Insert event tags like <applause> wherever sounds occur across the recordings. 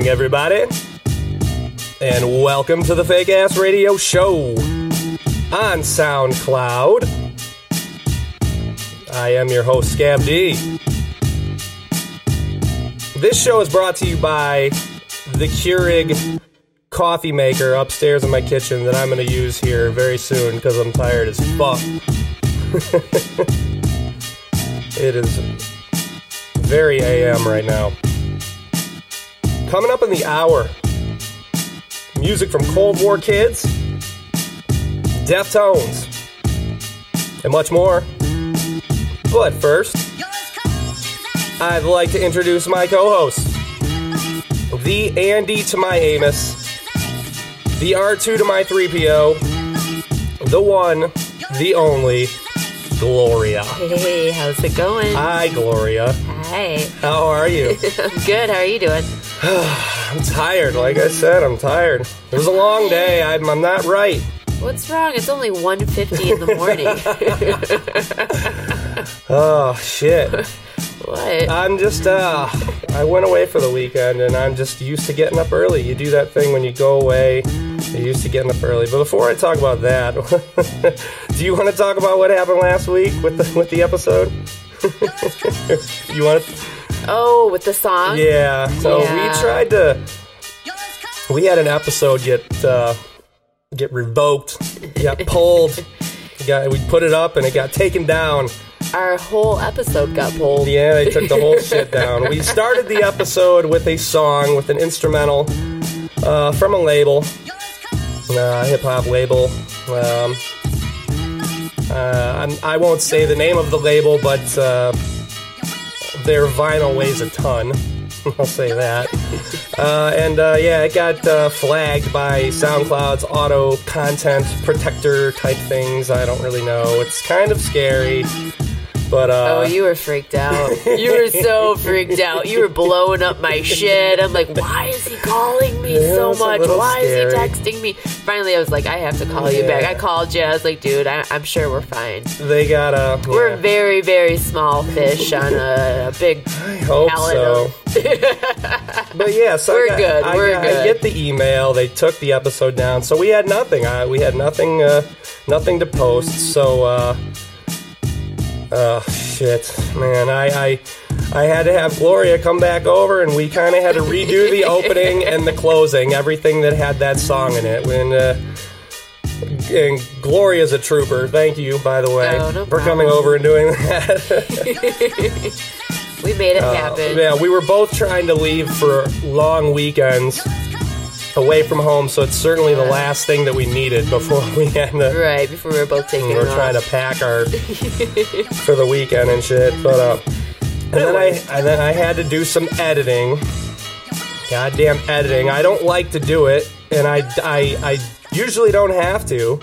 Evening, everybody, and welcome to the Fake Ass Radio Show on SoundCloud. I am your host, Scav D. This show is brought to you by the Keurig coffee maker upstairs in my kitchen that I'm going to use here very soon because I'm tired as fuck. <laughs> it is very AM right now. Coming up in the hour, music from Cold War Kids, Deftones, and much more. But first, You're as cold as ice. I'd like to introduce my co host, the Andy to my Amos, the R2 to my 3PO, the one, the only, Gloria. Hey, how's it going? Hi, Gloria. Hi. How are you? I'm <laughs> good. How are you doing? <sighs> I'm tired. Like I said, I'm tired. It was a long day. I'm, I'm not right. What's wrong? It's only 1.50 in the morning. <laughs> Oh, shit. what? I'm just, uh, I went away for the weekend and I'm just used to getting up early. You do that thing when you go away, you're used to getting up early. But before I talk about that, <laughs> do you want to talk about what happened last week with the, with the episode? <laughs> you want to? Oh, with the song? Yeah. So Yeah. we tried to, You're as cold. we had an episode get, uh, get revoked, got <laughs> pulled. Got, we put it up and it got taken down. Our whole episode got pulled. Yeah, they took the whole shit <laughs> down. We started the episode with a song, with an instrumental uh, from a label, You're as cold. uh, hip hop label. Um, uh, I'm, I won't say the name of the label, but uh, their vinyl weighs a ton. <laughs> I'll say that. Uh, and uh, yeah, it got uh, flagged by SoundCloud's auto content protector type things. I don't really know. It's kind of scary. But uh, Oh, you were freaked out. You were so freaked out. You were blowing up my shit. I'm like, why is he calling me Yeah, so much? Why is he texting me? Finally, I was like, I have to call you back. I called you. I was like, dude, I, I'm sure we're fine. they got a. We're very, very small fish on a, a big I hope so. <laughs> But yeah, so We're I got, good, I, we're got- good. I get the email. They took the episode down, so we had nothing. I, we had nothing, uh, nothing to post. So, uh, uh, shit, man. I, I, I had to have Gloria come back over, and we kind of had to redo the <laughs> opening and the closing, everything that had that song in it. When, uh, and Gloria's a trooper. Thank you, by the way, Oh, no for coming over and doing that. <laughs> We made it Uh, happen. yeah, we were both trying to leave for long weekends away from home, so it's certainly the last thing that we needed before we had to. Right, before we were both taking We were off. trying to pack our <laughs> for the weekend and shit, but uh, and then I and then I had to do some editing. Goddamn editing! I don't like to do it, and I I, I usually don't have to.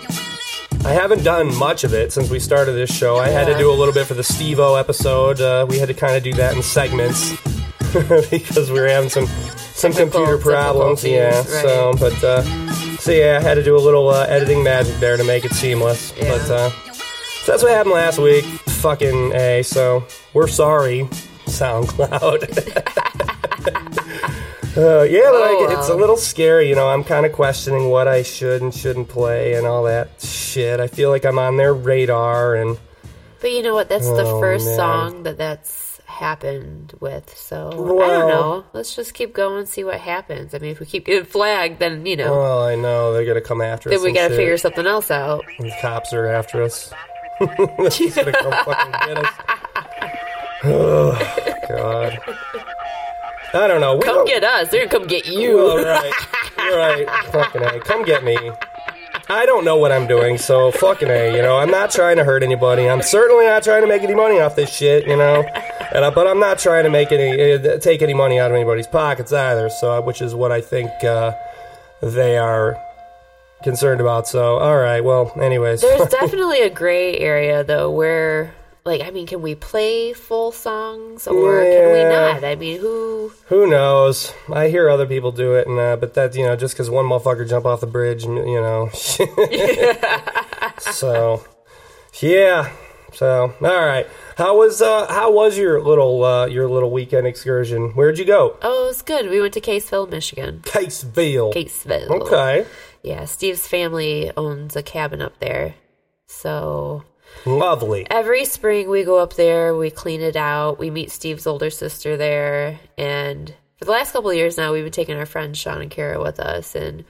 I haven't done much of it since we started this show. I had to do a little bit for the Steve-O episode. Uh, we had to kind of do that in segments <laughs> because we were having some some computer problems. Yeah, difficulties, so but uh, so yeah, I had to do a little uh, editing magic there to make it seamless. Yeah. But uh, so that's what happened last week. Fucking a. So we're sorry, SoundCloud. <laughs> Uh, yeah, but Oh, I, it's a little scary. You know, I'm kind of questioning what I should and shouldn't play and all that shit. I feel like I'm on their radar, and But you know what? That's the Oh, first man. song that that's happened with. So well, I don't know. Let's just keep going and see what happens. I mean, if we keep getting flagged, then you know. Well, I know they're gonna come after then us. Then we gotta shit. figure something else out. The cops are after us. <laughs> She's gonna come fucking get us. <laughs> Oh, God. I don't know. We come don't... get us. They're gonna come get you. All well, right. All right. Fucking A. Come get me. I don't know what I'm doing, so fucking a. You know, I'm not trying to hurt anybody. I'm certainly not trying to make any money off this shit. You know, and I, but I'm not trying to make any uh, take any money out of anybody's pockets either. So, uh, which is what I think uh, they are concerned about. So, all right. Well, anyways, There's <laughs> definitely a gray area though where like I mean, can we play full songs or can we not? I mean, who Who knows? I hear other people do it, and uh, but that you know just because one motherfucker jump off the bridge, and, you know. <laughs> so, yeah. So, all right. How was uh how was your little uh your little weekend excursion? Where'd you go? Oh, it was good. We went to Caseville, Michigan. Caseville. Caseville. Okay. Yeah, Steve's family owns a cabin up there. So Lovely. every spring we go up there, we clean it out, we meet Steve's older sister there, and for the last couple of years now we've been taking our friends Sean and Kara with us and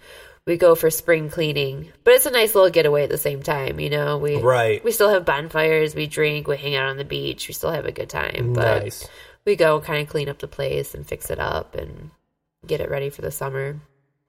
we go for spring cleaning. But it's a nice little getaway at the same time, you know. We Right. we still have bonfires, we drink, we hang out on the beach, we still have a good time. But Nice. we go kind of clean up the place and fix it up and get it ready for the summer.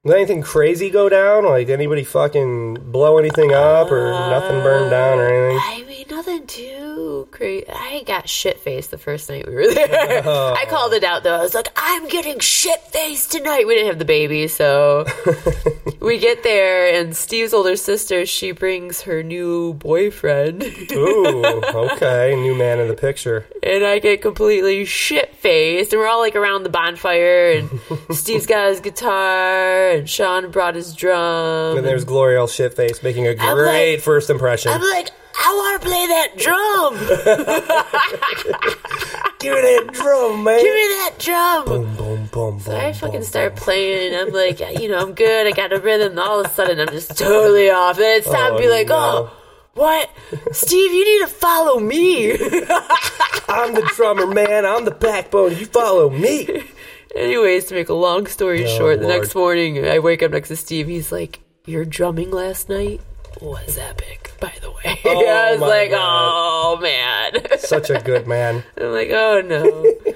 Did anything crazy go down? Like anybody fucking blow anything up or nothing burned down or anything? I mean, nothing too crazy. I got shit faced the first night we were there. Oh. <laughs> I called it out though. I was like, I'm getting shit faced tonight. We didn't have the baby, so <laughs> we get there, and Steve's older sister she brings her new boyfriend, Ooh, <laughs> okay. New man in the picture. and I get completely shit faced. And we're all like around the bonfire, and Steve's got his guitar, and Sean brought his drum. And there's Gloria all shit faced making a I'm great like- first impression. I'm like, I want to play that drum. <laughs> Give me that drum, man. Give me that drum. boom, boom, boom, boom. I fucking boom, start playing, and I'm like, you know, I'm good. I got a rhythm. And all of a sudden, I'm just totally off. And then stop to be Oh, like, no. oh, what? Steve, you need to follow me. <laughs> I'm the drummer, man. I'm the backbone. You follow me. <laughs> Anyways, to make a long story Oh, short, the next morning, I wake up next to Steve. He's like, your drumming last night was epic, by the way. <laughs> Oh, I was like, God. oh, man. <laughs> Such a good man. I'm like, oh no,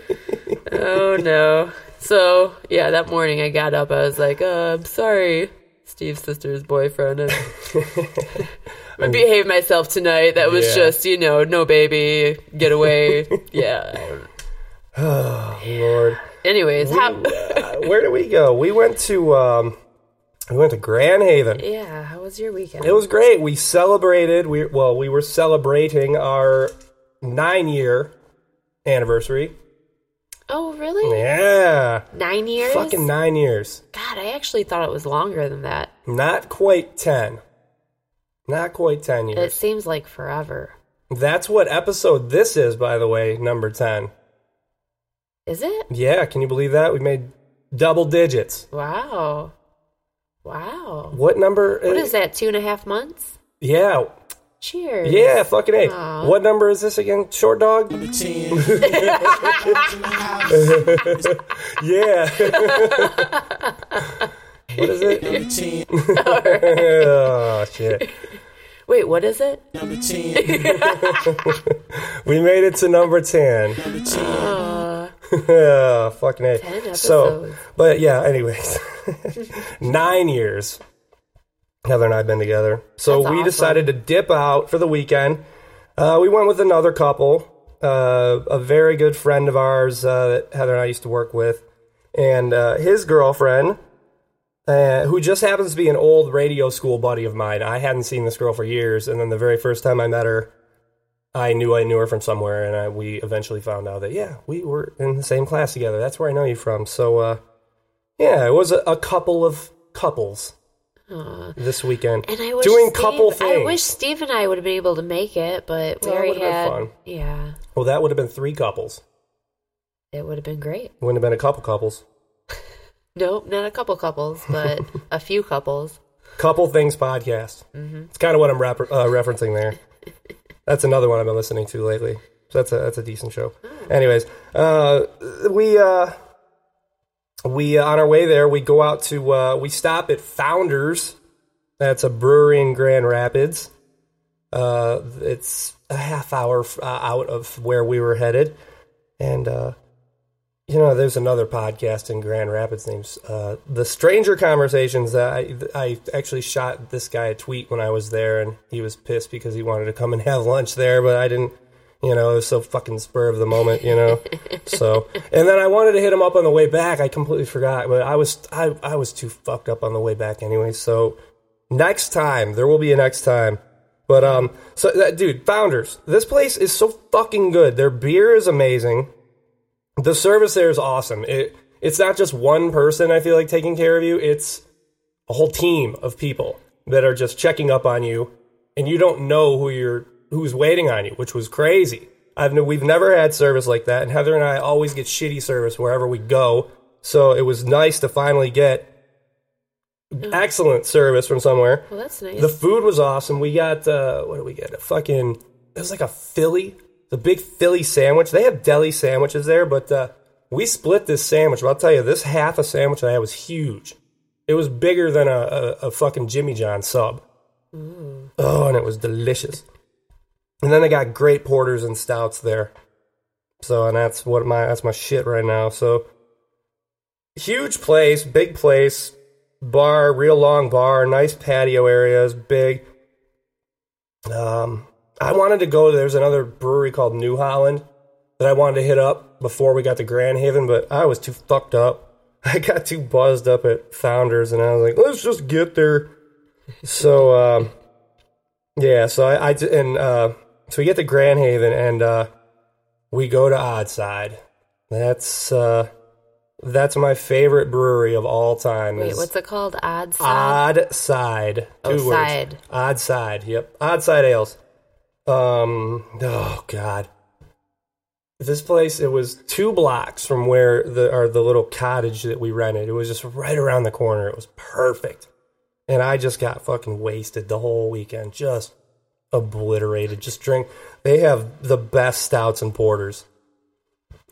<laughs> oh no. So yeah, that morning I got up. I was like, uh, I'm sorry, Steve's sister's boyfriend. And I behaved myself tonight. That was Yeah. just you know, no baby, get away. yeah. Oh Lord. Anyways, how? Uh, where did we go? We went to um, we went to Grand Haven. yeah, how was your weekend? It was great. We celebrated. We well, we were celebrating our nine year anniversary. oh really? Yeah, Nine years? fucking nine years. God, I actually thought it was longer than that. Not quite ten. Not quite ten years. It seems like forever. That's what episode this is, by the way, number ten. Is it? Yeah, can you believe that? We made double digits. Wow. Wow. What number? What is that? Two and a half months? Yeah, Cheers. yeah, fucking A. Aw. What number is this again? Short dog? Number 10. <laughs> yeah. <laughs> what is it? Number ten. <laughs> oh, shit. Wait, what is it? Number teen. We made it to number 10. yeah, <laughs> fucking A. 10 So, but yeah, anyways. <laughs> Nine years. Heather and I have been together. So That's we awesome. decided to dip out for the weekend. Uh, we went with another couple, uh, a very good friend of ours uh, that Heather and I used to work with, and uh, his girlfriend, uh, who just happens to be an old radio school buddy of mine. I hadn't seen this girl for years, and then the very first time I met her, I knew I knew her from somewhere, and I, we eventually found out that yeah, we were in the same class together. That's where I know you from. So uh, yeah, it was a, a couple of couples this weekend And I wish doing Steve, couple things. I wish Steve and I would have been able to make it, but we Well, it already would've been had. fun. Yeah, well, that would have been three couples. it would have been great. It wouldn't have been a couple couples. <laughs> Nope, not a couple couples, but <laughs> a few couples. Couple Things podcast. Mm-hmm. It's kind of what I'm uh, referencing there. <laughs> That's another one I've been listening to lately. So that's a that's a decent show. Anyways, uh, we uh, we uh, on our way there we go out to uh, we stop at Founders. That's a brewery in Grand Rapids. Uh, it's a half hour uh, out of where we were headed, and uh, you know, there's another podcast in Grand Rapids named uh, The Stranger Conversations. That I, I actually shot this guy a tweet when I was there, and he was pissed because he wanted to come and have lunch there, but I didn't. You know, it was so fucking spur of the moment. You know, <laughs> so and then I wanted to hit him up on the way back. I completely forgot, but I was I I was too fucked up on the way back anyway. So next time there will be a next time. But um, so that dude, Founders, this place is so fucking good. Their beer is amazing the service there is awesome. It it's not just one person I feel like taking care of you. It's a whole team of people that are just checking up on you, and you don't know who you're who's waiting on you, which was crazy. I've we've never had service like that, and Heather and I always get shitty service wherever we go. So it was nice to finally get excellent service from somewhere. Well, that's nice. The food was awesome. We got uh, what did we get? A fucking it was like a Philly, the big Philly sandwich. They have deli sandwiches there, but uh, we split this sandwich. But I'll tell you, this half a sandwich that I had was huge. It was bigger than a, a, a fucking Jimmy John sub. Oh, and it was delicious. And then they got great porters and stouts there. So, and that's what my that's my shit right now. So, huge place, big place, bar, real long bar, nice patio areas, big. Um, I wanted to go. There's another brewery called New Holland that I wanted to hit up before we got to Grand Haven, but I was too fucked up. <laughs> I got too buzzed up at Founders, and I was like, let's just get there. So, um, yeah. So I, I and uh, so we get to Grand Haven, and uh, we go to Oddside. That's uh, that's my favorite brewery of all time. Wait, what's it called? Odd side. Odd side. Two Oh, words. side. Odd side. Yep. Odd side ales. Um. Oh God. This place. It was two blocks from where the or the little cottage that we rented. It was just right around the corner. It was perfect. And I just got fucking wasted the whole weekend. Just obliterated. Just drink. They have the best stouts and porters.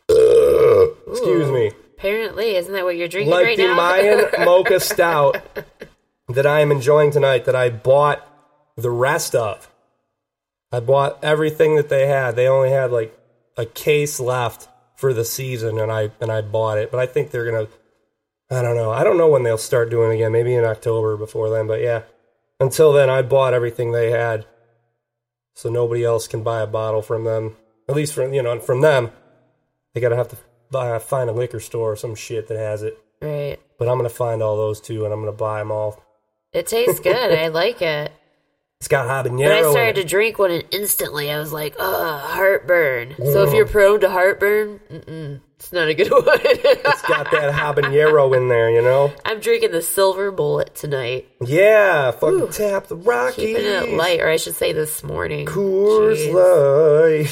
Ugh. Excuse me Apparently, isn't that what you're drinking like right the now? Mayan <laughs> mocha stout that I am enjoying tonight that I bought the rest of. I bought everything that they had. They only had like a case left for the season and I and I bought it. But I think they're going to I don't know. I don't know when they'll start doing it again. Maybe in October before then, but yeah. Until then I bought everything they had. So nobody else can buy a bottle from them. At least from, you know, from them. They got to have to buy, find a liquor store or some shit that has it. right. But I'm gonna find all those too, and I'm gonna buy them all. It tastes good. I <laughs> like it. It's got I habanero. in started it. to drink one, and instantly I was like, "Ugh, heartburn." So if you're prone to heartburn, it's not a good <laughs> one. It's got that habanero in there, you know. I'm drinking the Silver Bullet tonight, Yeah, fucking tap the Rockies. keeping it light, or I should say this morning. Coors Jeez.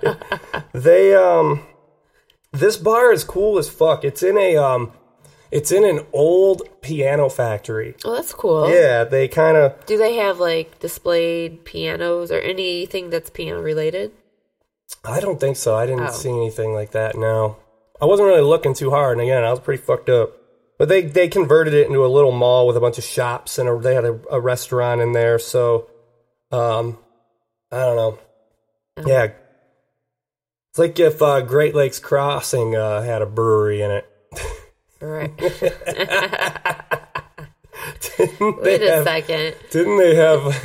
Light. <laughs> <laughs> they um, this bar is cool as fuck. It's in a um, it's in an old piano factory. Oh, that's cool. Yeah, they kind of Do they have like displayed pianos or anything that's piano related? I don't think so. I didn't Oh. see anything like that. No, I wasn't really looking too hard. And again, I was pretty fucked up. But they they converted it into a little mall with a bunch of shops and a, they had a, a restaurant in there. So, um, I don't know. Yeah, it's like if uh, Great Lakes Crossing uh, had a brewery in it. Right. <laughs> Didn't Wait they a have- second. Didn't they have?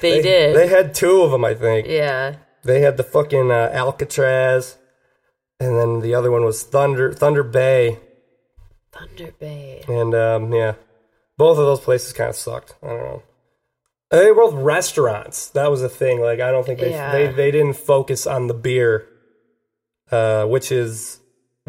They did. They had two of them, I think. Yeah. They had the fucking uh, Alcatraz, and then the other one was Thunder Thunder Bay. Thunder Bay. And um, yeah, both of those places kind of sucked. I don't know. And They were both restaurants. That was the thing. Like I don't think they Yeah. they, they didn't focus on the beer, uh, which is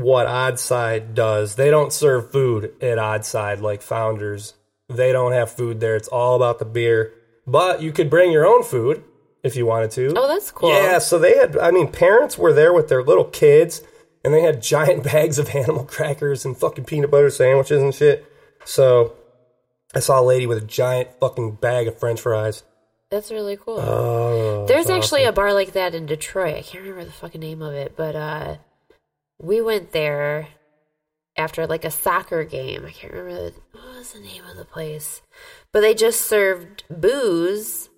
what Oddside does. They don't serve food at Oddside like Founders. They don't have food there. It's all about the beer. But you could bring your own food if you wanted to. Oh, that's cool. Yeah, so they had, I mean, parents were there with their little kids, and they had <laughs> giant bags of animal crackers and fucking peanut butter sandwiches and shit. So I saw a lady with a giant fucking bag of french fries. That's really cool. Oh, There's actually a bar like that in Detroit. I can't remember the fucking name of it, but uh we went there after like a soccer game. I can't remember the, what was the name of the place. But they just served booze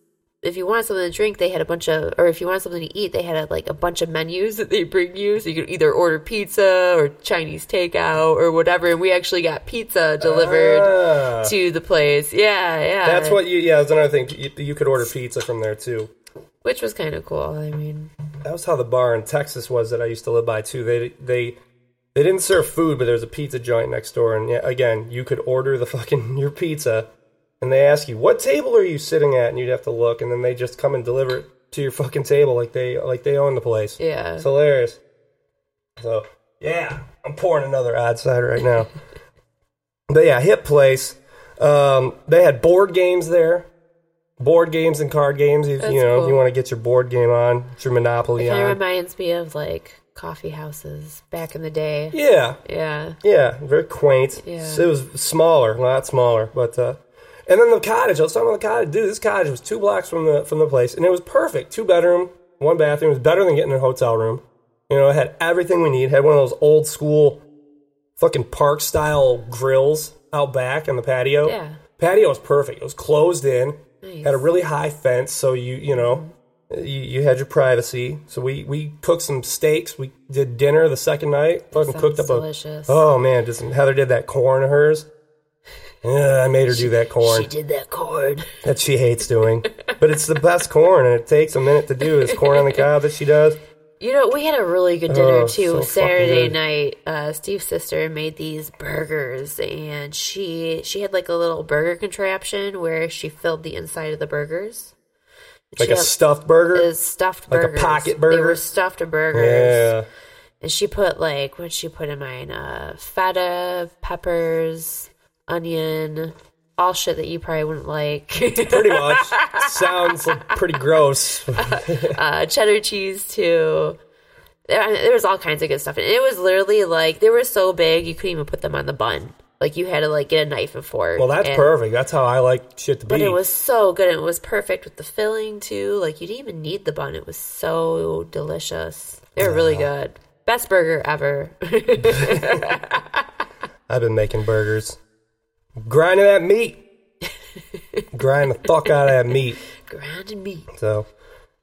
if you wanted something to drink, they had a bunch of, or if you wanted something to eat, they had a, like a bunch of menus that they bring you. So you could either order pizza or Chinese takeout or whatever. And we actually got pizza delivered Ah. to the place. Yeah, yeah. That's what you. Yeah, that's another thing. You, you could order pizza from there too. Which was kind of cool. I mean, That was how the bar in Texas was that I used to live by too. They they they didn't serve food, but there was a pizza joint next door, and yeah, again, you could order the <laughs> fucking your pizza, and they ask you what table are you sitting at, and you'd have to look, and then they just come and deliver it to your fucking table like they like they own the place. yeah. It's hilarious. So yeah, I'm pouring another odd side right now. <laughs> but yeah, hip place. Um, they had board games there. Board games and card games. If, That's you know, if you want to get your board game on, get your Monopoly Kind of on. reminds me of like coffee houses back in the day. Yeah, Yeah. yeah, very quaint. Yeah. It was smaller, a lot smaller, but uh, and then the cottage. I was talking about the cottage. Dude, this cottage was two blocks from the from the place, and it was perfect. Two bedroom, one bathroom. It was better than getting a hotel room. You know, it had everything we need. Had one of those old school, fucking park style grills out back on the patio. Yeah. patio was perfect. It was closed in. Nice. Had a really high fence, so you you know. Mm-hmm. You, you had your privacy, so we, we cooked some steaks. We did dinner the second night. Fucking cooked up sounds a. Oh man, just Heather did that corn of hers. Yeah, I made her <laughs> do that corn She did that corn that she hates doing, but it's the best corn, and it takes a minute to do. This corn on the cob that she does. You know, we had a really good dinner Oh, too. so Saturday night, uh, Steve's sister made these burgers, and she she had like a little burger contraption where she filled the inside of the burgers. Like She a stuffed burger. is stuffed Like a pocket They were burger? stuffed burgers. Yeah, And she put like what she put in mine? Uh, feta, peppers, onion, all shit that you probably wouldn't like. pretty much. <laughs> Sounds like pretty gross. uh, cheddar cheese too. There, there was all kinds of good stuff, and it was literally like they were so big you couldn't even put them on the bun. Like you had to like get a knife and fork. Well, that's and- perfect. That's how I like shit to be. But it was so good. and It was perfect with the filling too. Like you didn't even need the bun. It was so delicious. They were really good. Best burger ever. <laughs> <laughs> I've been making burgers, grinding that meat, <laughs> grind the fuck out of that meat. Grinding meat. So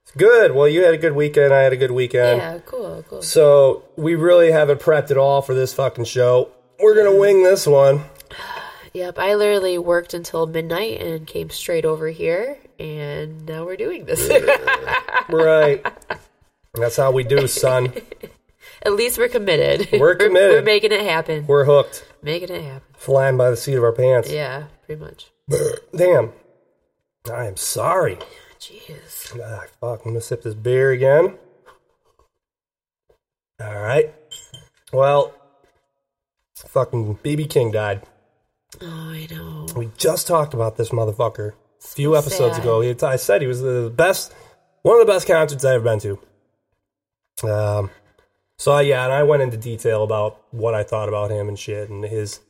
it's good. Well, you had a good weekend. I had a good weekend. Yeah, cool, cool. So we really haven't prepped at all for this fucking show. We're gonna wing this one. <sighs> Yep, I literally worked until midnight and came straight over here, and now we're doing this. <laughs> Right. <laughs> That's how we do, son. At least we're committed. <laughs> We're committed. We're making it happen. We're hooked. making it happen. Flying by the seat of our pants. Yeah, pretty much. <clears throat> Damn. I am sorry. Jeez. Ah, fuck. I'm gonna sip this beer again. All right. Well, fucking BB King died. Oh, I know. We just talked about this motherfucker a few episodes sad. ago. He, I said he was the best, one of the best concerts I've ever been to. Um, so yeah, and I went into detail about what I thought about him and shit, and his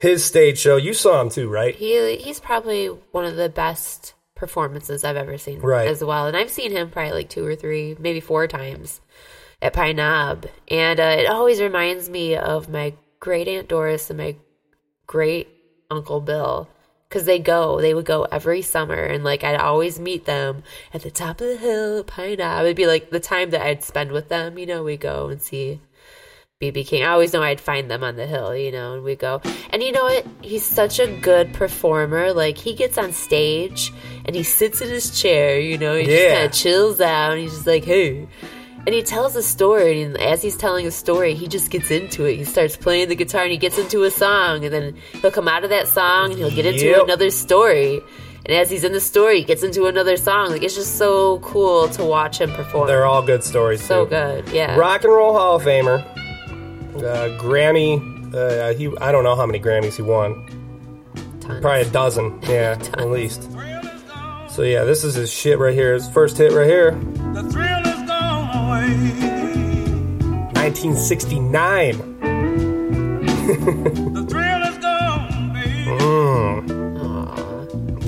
his stage show. You saw him too, right? He he's probably one of the best performances I've ever seen Right. as well. And I've seen him probably like two or three, maybe four times at Pine Knob. And uh, it always reminds me of my great Aunt Doris and my great Uncle Bill. Because they go, they would go every summer, and like I'd always meet them at the top of the hill Pine Knob. It'd be like the time that I'd spend with them, you know, we go and see BB King. I always know I'd find them on the hill, you know, and we go. And you know what? He's such a good performer. Like he gets on stage and he sits in his chair, you know, he just kind of chills out and he's just like, hey. And he tells a story, and as he's telling a story, he just gets into it. He starts playing the guitar and he gets into a song, and then he'll come out of that song and he'll get into Yep. another story. And as he's in the story, he gets into another song. Like it's just so cool to watch him perform. They're all good stories. so too. good, yeah. Rock and Roll Hall of Famer, uh, Grammy. Uh, he I don't know how many Grammys he won. Tons. Probably a dozen. <laughs> Yeah, at least. So yeah, this is his shit right here. His first hit right here, 1969. <laughs> The thrill is gone, baby.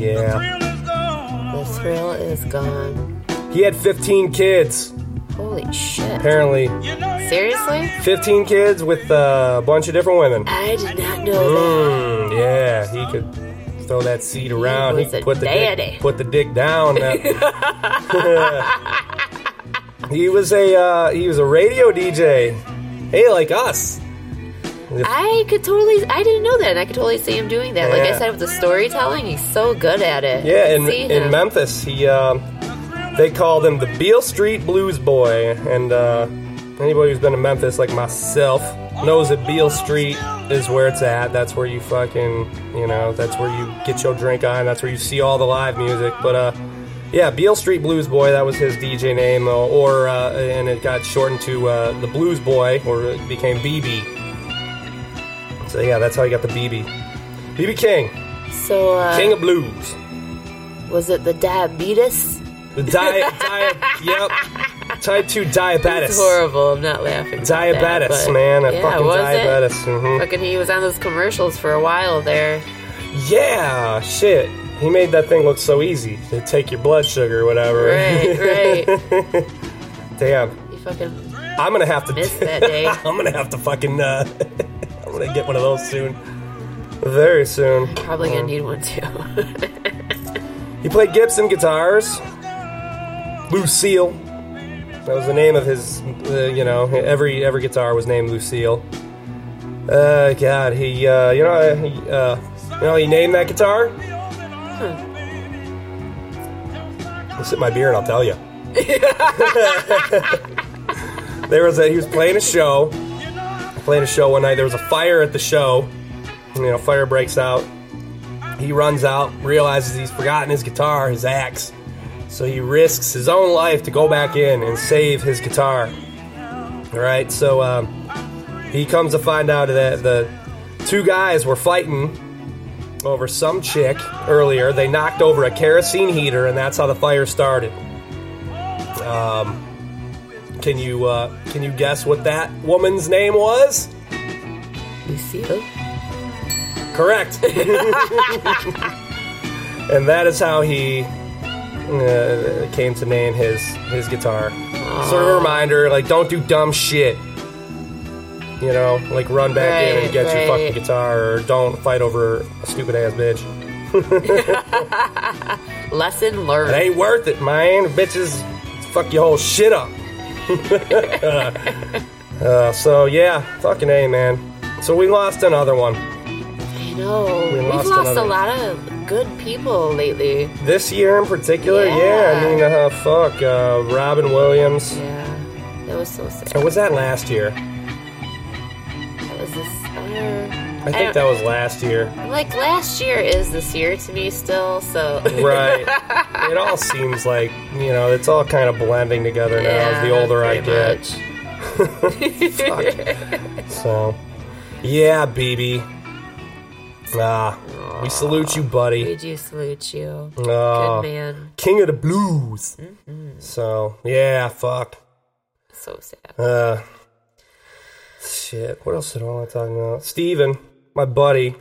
Yeah, Thrill is gone The thrill is gone. he had 15 kids. Holy shit. Apparently, You know you Seriously? 15 kids with uh, a bunch of different women. I did not know Mm, yeah, he could throw that seed around. was a put the dick, put the dick down. That- <laughs> <laughs> he was a uh, he was a radio DJ. Hey, like us. I could totally. I didn't know that. I could totally see him doing that. Like Yeah. I said, with the storytelling, he's so good at it. Yeah, in, in. Memphis, he um, they called him the Beale Street Blues Boy, and uh, anybody who's been to Memphis, like myself, knows that Beale Street is where it's at. That's where you fucking, you know, that's where you get your drink on. That's where you see all the live music. But uh, yeah, Beale Street Blues Boy, that was his DJ name, uh, or uh, and it got shortened to uh, the Blues Boy, or it became BB. So yeah, that's how he got the BB. BB King, So uh, King of Blues. was it the diabetes? The diet, diet, <laughs> yep. Type 2 diabetes. It's horrible. I'm not laughing. about that, Diabetes, man. A yeah, fucking was diabetes. It? hmm Fucking, he was on those commercials for a while there. Yeah, shit. He made that thing look so easy to take your blood sugar or whatever. Right, right. <laughs> Damn. He fucking I'm gonna have to. missed <laughs> that day. I'm gonna have to fucking. Uh, <laughs> I'm gonna get one of those soon. Very soon. Probably gonna need one too. He played Gibson guitars. Lucille. That was the name of his. Uh, you know, every every guitar was named Lucille. Uh, God, he. Uh, you know, he. Uh, you know, he named that guitar. I'll sip my beer and I'll tell you. <laughs> there was a. He was playing a show. Playing a show one night. There was a fire at the show. You know, fire breaks out. He runs out, realizes he's forgotten his guitar, his axe. So he risks his own life to go back in and save his guitar. All right, so um, he comes to find out that the two guys were fighting over some chick earlier. They knocked over a kerosene heater, and that's how the fire started. Um, can you uh, can you guess what that woman's name was? Lucille? Correct. <laughs> and that is how he uh, came to name his his guitar. Sort of a reminder, like don't do dumb shit. You know, like run back in and Right, get your fucking guitar, or don't fight over a stupid ass bitch. <laughs> Lesson learned. It ain't worth it, man. Bitches fuck your whole shit up. <laughs> uh, so yeah, fucking a, man. So we lost another one. I know. We have lost a lot of good people lately. This year in particular, yeah. Yeah. I mean, uh, fuck, uh, Robin Williams. Yeah. That was so sad. Or was that last year? That was this. I think that was last year. Like last year is this year to me still, so. Right. <laughs> it all seems like, you know, it's all kind of blending together now as the older I get. <laughs> So, yeah, BB. Ah, we salute you, buddy. We do salute you. Ah, Good man. King of the blues. Mm-hmm. So, yeah, fuck. So sad. Uh, shit. What else did I want to talk about? Steven, my buddy.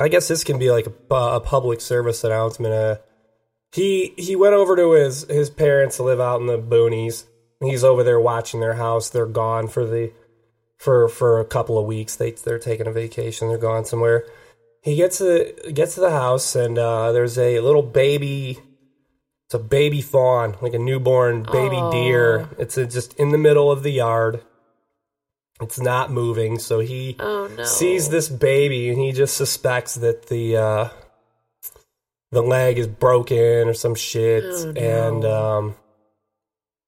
I guess this can be like a, a public service announcement. Uh, he he went over to his his parents to live out in the boonies. He's over there watching their house. They're gone for the for for a couple of weeks. They they're taking a vacation. They're gone somewhere. He gets to the, gets to the house and uh, there's a little baby. It's a baby fawn, like a newborn baby Aw. deer. It's uh just in the middle of the yard. It's not moving, so he Oh no. sees this baby and he just suspects that the uh the leg is broken or some shit Oh, no. and um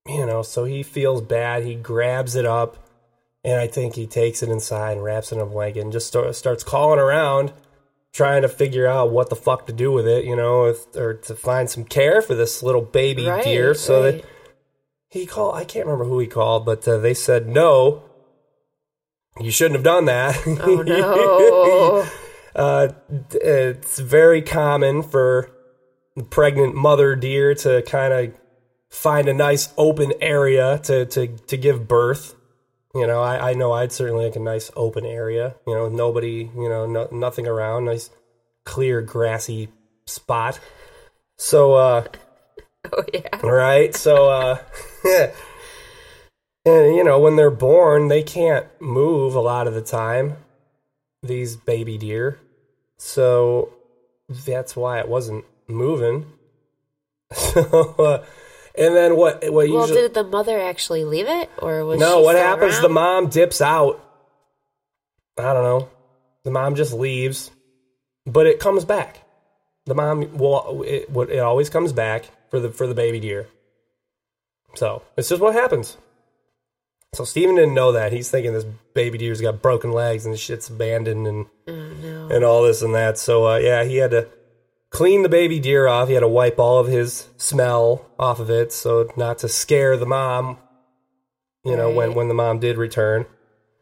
you know so he feels bad he grabs it up and i think he takes it inside and wraps it in a blanket and just start, starts calling around trying to figure out what the fuck to do with it you know if, or to find some care for this little baby Right, deer so right. that he called i can't remember who he called but uh, they said no you shouldn't have done that Oh <laughs> no. <laughs> uh, it's very common for pregnant mother deer to kind of find a nice open area to, to, to give birth. You know, I, I know I'd certainly like a nice open area, you know, nobody, you know, no, nothing around, nice clear grassy spot. So, uh, <laughs> oh yeah. right? So, uh, and you know, when they're born, they can't move a lot of the time. These baby deer. So, that's why it wasn't moving. <laughs> So, uh, and then what? What Well, usually? did the mother actually leave it, or was no, what happens? around? The mom dips out. I don't know. The mom just leaves, but it comes back. The mom will. It, what- it always comes back for the for the baby deer. So it's just what happens. So Steven didn't know that. He's thinking this baby deer's got broken legs and shit's abandoned and Oh, no. and all this and that. So uh, yeah, he had to clean the baby deer off. He had to wipe all of his smell off of it, so not to scare the mom. You know, when when the mom did return,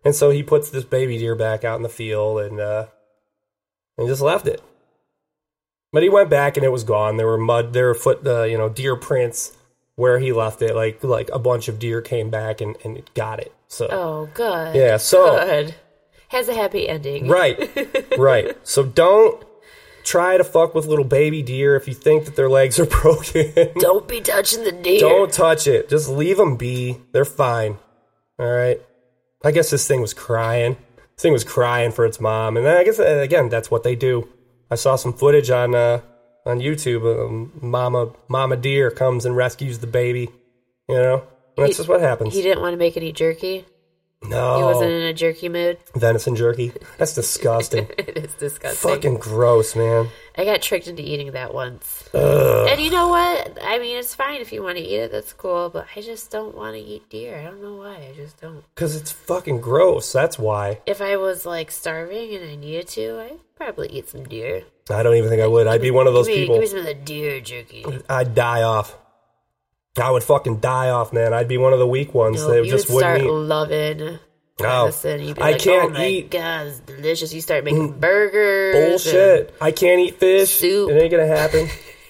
and so he puts this baby deer back out in the field and uh, and just left it. But he went back and it was gone. There were mud, there were foot, uh, you know, deer prints where he left it. Like like a bunch of deer came back and and got it. So Oh, good. yeah, so Good. Has a happy ending. Right. <laughs> right. So don't try to fuck with little baby deer if you think that their legs are <laughs> broken. Don't be touching the deer. don't touch it. Just leave them be. They're fine. All right. I guess this thing was crying. This thing was crying for its mom, and I guess uh, again that's what they do. I saw some footage on uh, on YouTube. Um, mama Mama deer comes and rescues the baby. You know, And that's He- just what happens. He didn't want to make any jerky. no, He wasn't in a jerky mood. venison jerky. That's disgusting. <laughs> it is disgusting. Fucking gross, man. I got tricked into eating that once. And you know what? I mean, it's fine if you want to eat it. That's cool. But I just don't want to eat deer. I don't know why. I just don't. Because it's fucking gross. That's why. If I was like starving and I needed to, I'd probably eat some deer. I don't even think I would. I'd be one of those give me, people. Give me some of the deer jerky. I'd die off. I would fucking die off, man. I'd be one of the weak ones No, that you just would start wouldn't eat. loving. Venison. You'd be I like, can't oh my eat- God, it's delicious. You start making burgers. Bullshit. I can't eat fish. Soup. It ain't gonna happen.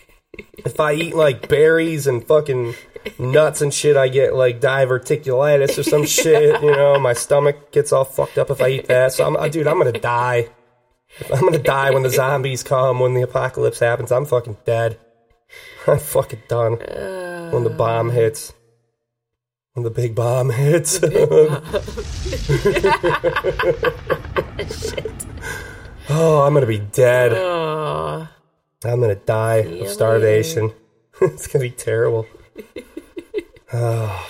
<laughs> if I eat like berries and fucking nuts and shit, I get like diverticulitis or some <laughs> shit. You know, my stomach gets all fucked up if I eat that. So I'm, uh, dude, I'm gonna die. I'm gonna die when the <laughs> zombies come, when the apocalypse happens. I'm fucking dead. <laughs> I'm fucking done. when the bomb hits. When the big bomb hits. <laughs> oh, I'm gonna be dead. Oh, I'm gonna die of starvation. it's gonna be terrible. oh.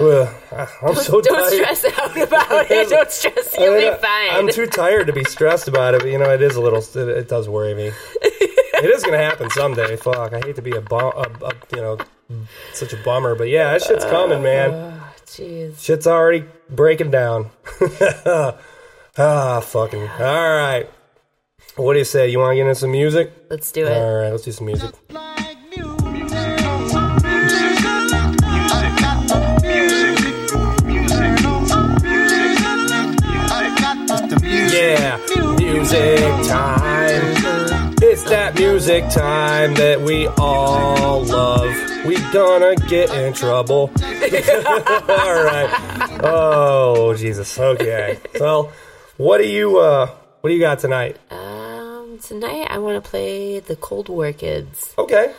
Well, I'm so tired. don't tired. stress out <laughs> about it. Don't stress. I You'll mean, be fine. I'm too tired to be stressed about it, but you know, it is a little. It, it does worry me. it is gonna happen someday. Fuck, I hate to be a, bum, a, a you know, such a bummer, but yeah, that shit's coming, man. Oh jeez. Shit's already breaking down. <laughs> ah, fucking. All right. What do you say? You want to get into some music? Let's do it. All right, let's do some music. Like music. Yeah, music time. It's that music time that we all love. We gonna get in trouble. <laughs> all right. Oh Jesus. Okay. Well, what do you uh, what do you got tonight? Um, tonight I want to play the Cold War Kids, Okay.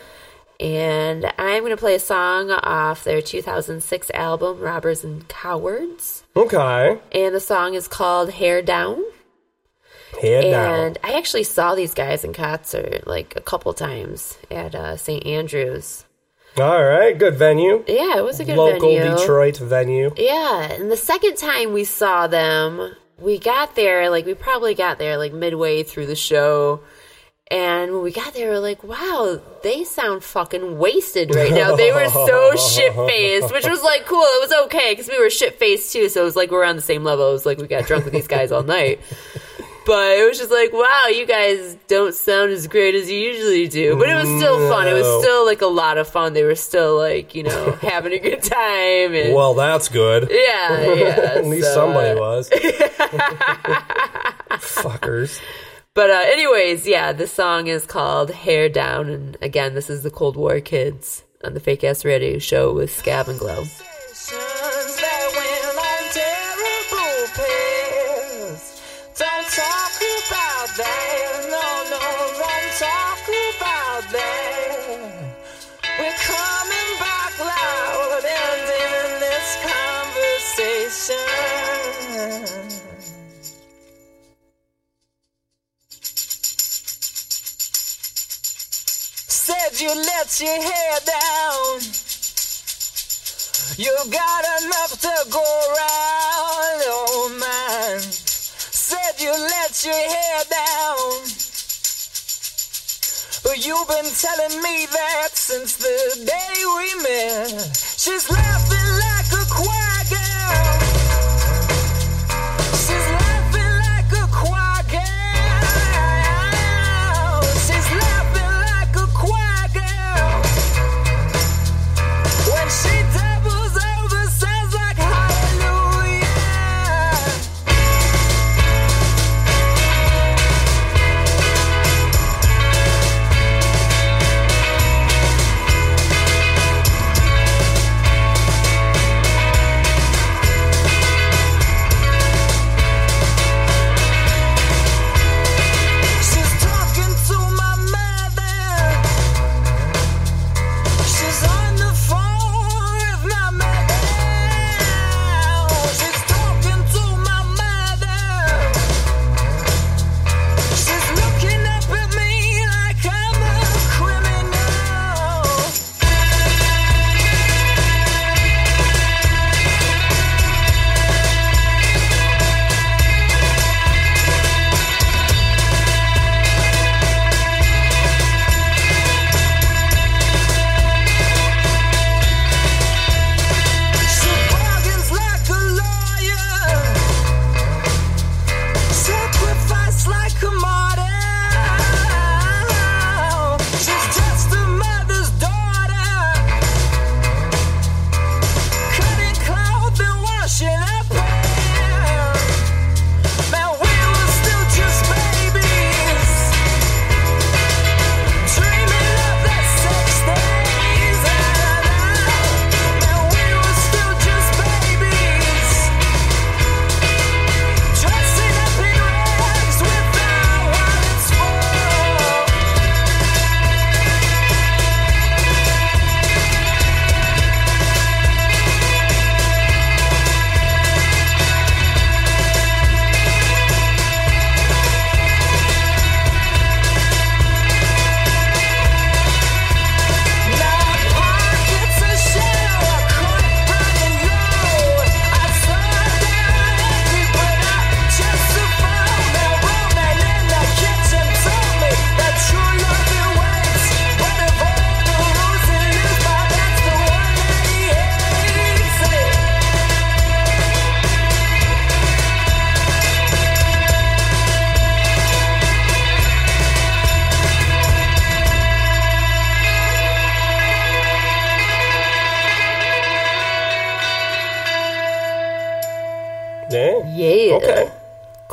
and I'm going to play a song off their 2006 album Robbers and Cowards, Okay. and the song is called Hair Down. Down. And I actually saw these guys in concert like a couple times at uh, St. Andrews. All right. Good venue. Yeah, it was a good venue. Local venue. Detroit venue. Yeah, and the second time we saw them, we got there, like, we probably got there, like, midway through the show. And when we got there, we are like, wow, they sound fucking wasted right now. They were so <laughs> shit faced, which was like cool. It was okay because we were shit faced too. So it was like we're on the same level. It was like we got drunk with these guys all night. But it was just like, wow, you guys don't sound as great as you usually do. But it was still fun. It was still like a lot of fun. They were still like, you know, <laughs> having a good time. And Well, that's good. yeah, yeah. <laughs> At least so, somebody uh, was. <laughs> Fuckers. But uh, anyways, yeah, the song is called "Hair Down," and again, this is the Cold War Kids on the Fake Ass Radio Show with Scav and Glo. You let your hair down. You got enough to go around, oh man. Said you let your hair down. But you've been telling me that since the day we met. She's laughing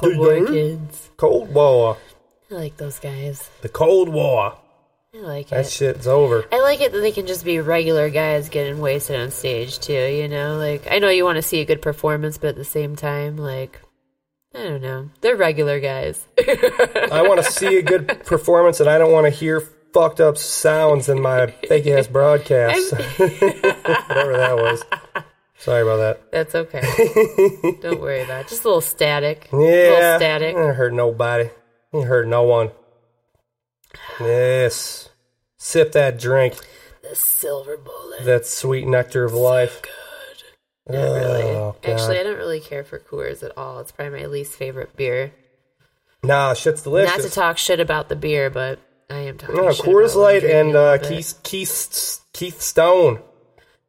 Cold War kids. Cold War. I like those guys. The Cold War. I like That it. That shit's over. I like it that they can just be regular guys getting wasted on stage too. You know, like I know you want to see a good performance, but at the same time, like I don't know, they're regular guys. I want to see a good <laughs> performance, and I don't want to hear fucked up sounds in my fake ass broadcast. <laughs> <laughs> Whatever that was. Sorry about that. That's okay. <laughs> don't worry about it. Just a little static. Yeah. a little static. I hurt nobody. I hurt no one. Yes. Sip that drink. The silver bullet. That sweet nectar of life. Not really. Oh, God. Actually, I don't really care for Coors at all. It's probably my least favorite beer. Nah, shit's delicious. Not to talk shit about the beer, but I am talking. Shit Coors about Light and uh. Keith, Keith Keith Stone.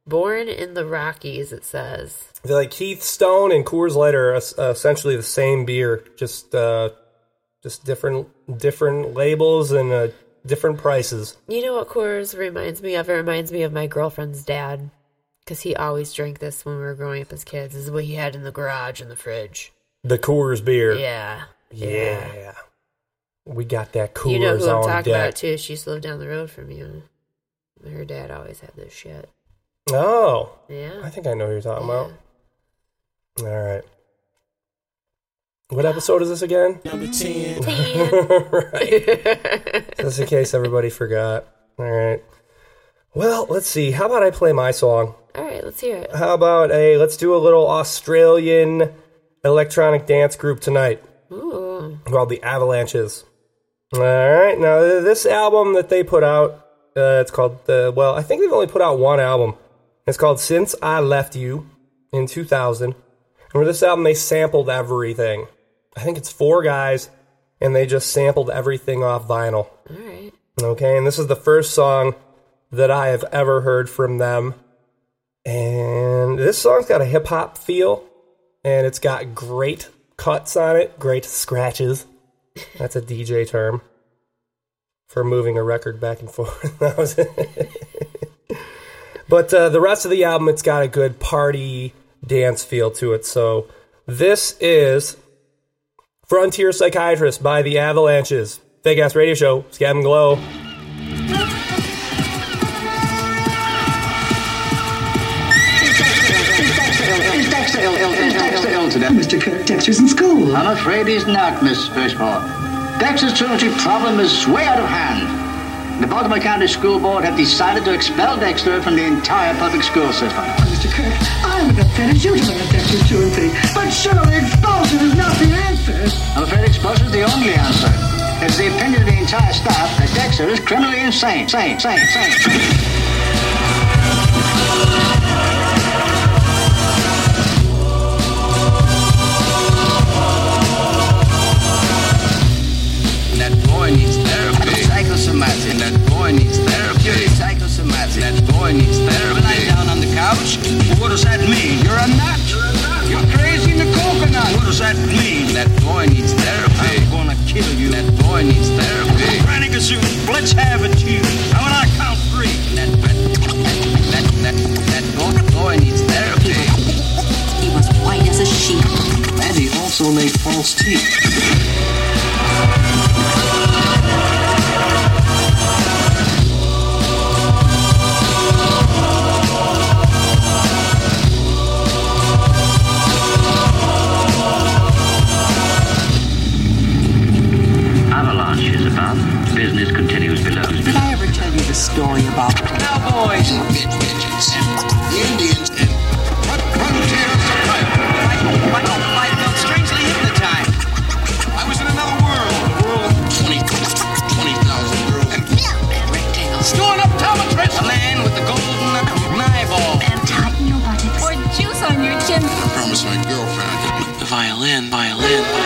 Born in the Rockies, it says. Feel like Keith Stone and Coors Light are uh, essentially the same beer, just uh, just different different labels and uh, different prices. You know what Coors reminds me of? It reminds me of my girlfriend's dad. Because he always drank this when we were growing up as kids. This is what he had in the garage in the fridge. The Coors beer. Yeah. Yeah. We got that Coors You know who I'm talking deck. about, too. She used to live down the road from you. Her dad always had this shit. Oh, Yeah. I think I know who you're talking Yeah. about. All right. What episode is this again? Number 10. <laughs> right. Just in case everybody forgot. All right. Well, let's see. How about I play my song? All right, let's hear it. How about a let's do a little Australian electronic dance group tonight Ooh. called the Avalanches. All right. Now this album that they put out Uh, it's called the well, I think they've only put out one album. It's called Since I Left You in 2000. And with this album, they sampled everything. I think it's four guys, and they just sampled everything off vinyl. All right. Okay, and this is the first song that I have ever heard from them. And this song's got a hip hop feel, and it's got great cuts on it, great scratches. That's a DJ term for moving a record back and forth. <laughs> <laughs> That was but uh, the rest of the album, it's got a good party dance feel to it. So this is Frontier Psychiatrist by the Avalanches. Fake Ass Radio Show, Scav and Glo. Is Dexter ill, ill, ill, ill, ill, ill today? Mr. Kirk, Dexter's in school. I'm afraid he's not, Miss Fishpaw. Dexter's truancy problem is way out of hand. The Baltimore County School Board have decided to expel Dexter from the entire public school system. Mr. Kirk, I would offend you to bring up Dexter's truancy, but surely expulsion is not the answer. I'm afraid expulsion is the only answer. It's the opinion of the entire staff that Dexter is criminally insane. Sane, sane, sane. Psychosomatic. That boy needs therapy. Psychosomatic. That boy needs therapy. Lying down on the couch? What does that mean? You're a nut. You're crazy in the coconut. What does that mean? That boy needs therapy. I'm gonna kill you. That boy needs therapy. Renegazoo, let's have it, you. Now when I count three. That that that that, that boy, boy needs therapy. He was white as a sheet. And he also made false teeth. Business continues below. Did I ever tell you the story about Cowboys. Bitches and the Indians and I felt strangely hypnotized. I was in another world. A world of 20 20,000 girls. And Rectangles. Storing up optometrist. A man with the golden eyeball. Tighten your buttocks. Or juice on your chin. I promised my girlfriend The violin, violin, violin.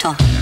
Sometimes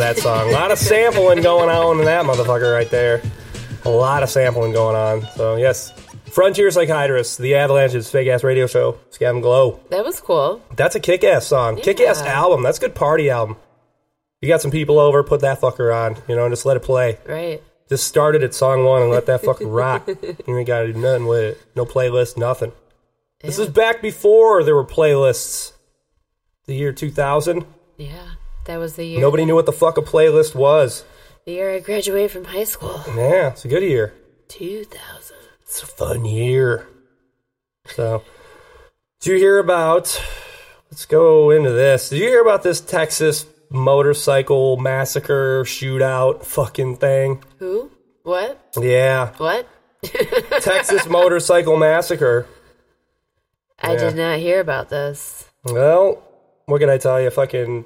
that song. A lot of sampling going on in that motherfucker right there. A lot of sampling going on. So yes, Frontier Psychiatrist, the Avalanches, fake ass radio show, and Glo. That was cool. That's a kick ass song, kick ass album. That's a good party album. You got some people over, put that fucker on, you know, and just let it play. Right. Just start it at song one and let that fucking rock. <laughs> You ain't got to do nothing with it. No playlist, nothing. This is back before there were playlists. The year 2000. Yeah. That was the year. Nobody knew what the fuck a playlist was. The year I graduated from high school. Yeah, it's a good year. 2000. It's a fun year. So, did you hear about? Let's go into this. Did you hear about this Texas motorcycle massacre shootout fucking thing? Who? What? Yeah, What? <laughs> Texas motorcycle massacre. I Yeah. did not hear about this. Well, what can I tell you? Fucking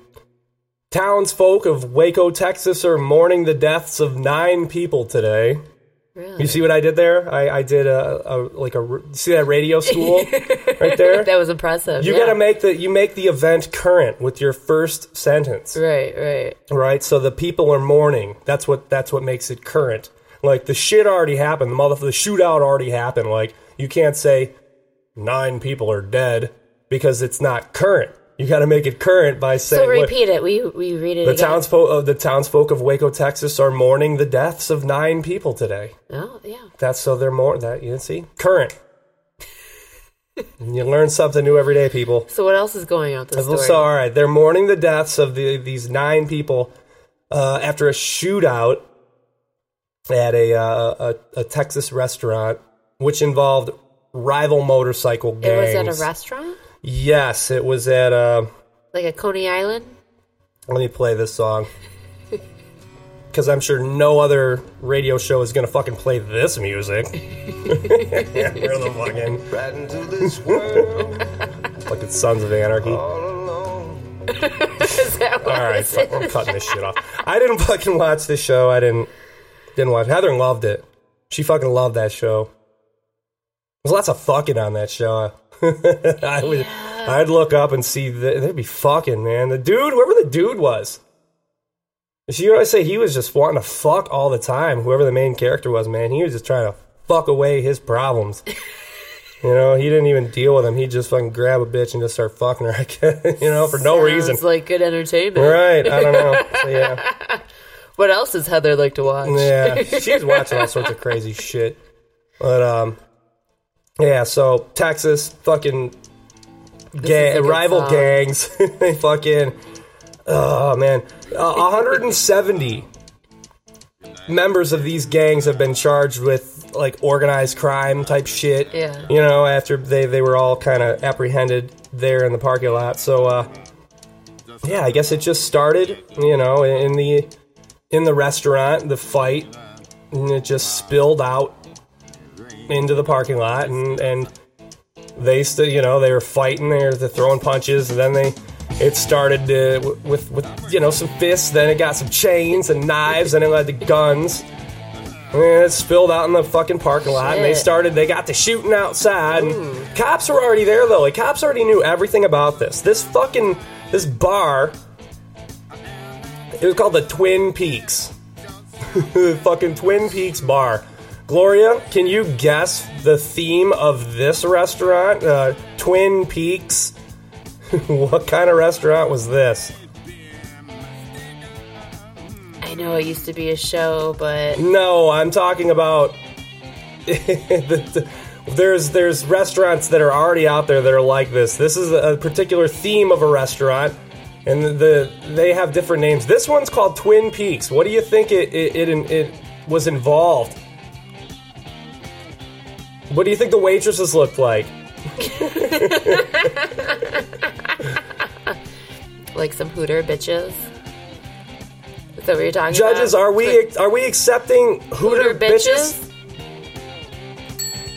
townsfolk of Waco, Texas are mourning the deaths of nine people today. Really? You see what I did there? I, I did a, a like a see that radio school <laughs> right there. That was impressive. You yeah. got to make the you make the event current with your first sentence, Right, right. right? So the people are mourning. That's what that's what makes it current. Like the shit already happened. The mother the shootout already happened. Like you can't say nine people are dead because it's not current. You got to make it current by saying So what- repeat it. We we read it the again. townsfolk of the townsfolk of Waco, Texas, are mourning the deaths of nine people today. Oh yeah. That's so they're more that you see current. you learn something new every day, people. So what else is going on this so, all right, they're mourning the deaths of the, these nine people uh, after a shootout at a, uh, a a Texas restaurant, which involved rival motorcycle gangs. It was at a restaurant, Yes, it was at. Uh, like a Coney Island. let me play this song <laughs> because I'm sure no other radio show is gonna fucking play this music. <laughs> We're the fucking Right into this world <laughs> fucking Sons of Anarchy. all alone. Is that what All right, fuck. I'm cutting this shit off. I didn't fucking watch this show. I didn't didn't watch. Heather loved it. She fucking loved that show. There's lots of fucking on that show. <laughs> I would, I'd look up and see that there'd be fucking man. The dude, whoever the dude was. You know, I say he was just wanting to fuck all the time. Whoever the main character was, man, he was just trying to fuck away his problems. <laughs> You know, he didn't even deal with them. He'd just fucking grab a bitch and just start fucking her. <laughs> I guess, you know, for no reason. Sounds like good entertainment. Right? I don't know. So, yeah, What else does Heather like to watch? yeah. She's watching all sorts of crazy shit. But um, yeah. So Texas, fucking gang, rival song. gangs. <laughs> they fucking. Oh man, uh, <laughs> 170 members of these gangs have been charged with like organized crime type shit. Yeah. You know, after they they were all kind of apprehended there in the parking lot. So uh, yeah, I guess it just started. You know, in the in the restaurant, the fight, and it just spilled out into the parking lot, and and they still, you know, they were fighting, they were throwing punches, and then they. It started w- with, with, you know, some fists. Then it got some chains and knives, and it led to guns. And it spilled out in the fucking parking lot, and they started. They got to shooting outside. And cops were already there, though. Like cops already knew everything about this. This fucking this bar. It was called the Twin Peaks. <laughs> fucking Twin Peaks bar. Gloria, can you guess the theme of this restaurant? Uh, Twin Peaks. <laughs> what kind of restaurant was this? I know it used to be a show, but No, I'm talking about. the, <laughs> the- there's there's restaurants that are already out there that are like this. This is a particular theme of a restaurant, and the, the they have different names. This one's called Twin Peaks. What do you think it it, it, it was involved? What do you think the waitresses looked like? like some hooter bitches. Is that what you're talking Judges, about? are we are we accepting hooter, bitches? bitches?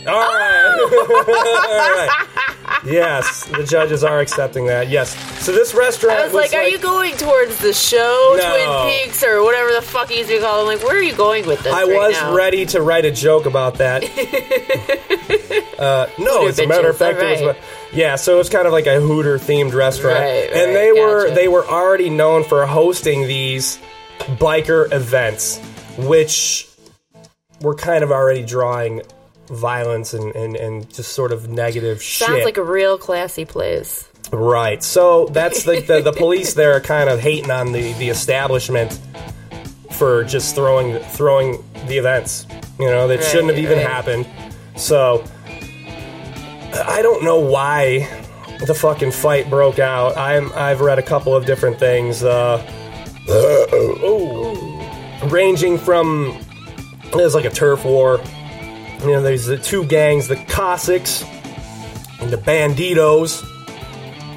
All right. <laughs> All right. yes, the judges are accepting that. Yes. So this restaurant I was like, "Are you going towards the show, No. Twin Peaks, or whatever the fuck he's gonna call it?" I'm like, "Where are you going with this?" I right was now? ready to write a joke about that. <laughs> uh, no, Hooter as a matter of bitches, fact, it was. alright. Yeah, so it was kind of like a Hooter themed restaurant, Right, and right, they were gotcha. they were already known for hosting these biker events, which were kind of already drawing violence and, and, and just sort of negative shit. Sounds shit. like a real classy place. Right. So that's the, the the police there are kind of hating on the the establishment for just throwing throwing the events. You know, that shouldn't have even right. happened. So I don't know why the fucking fight broke out. I'm I've read a couple of different things. Uh, <clears throat> oh, ranging from there's like a turf war. You know, there's the two gangs, the Cossacks and the Bandidos.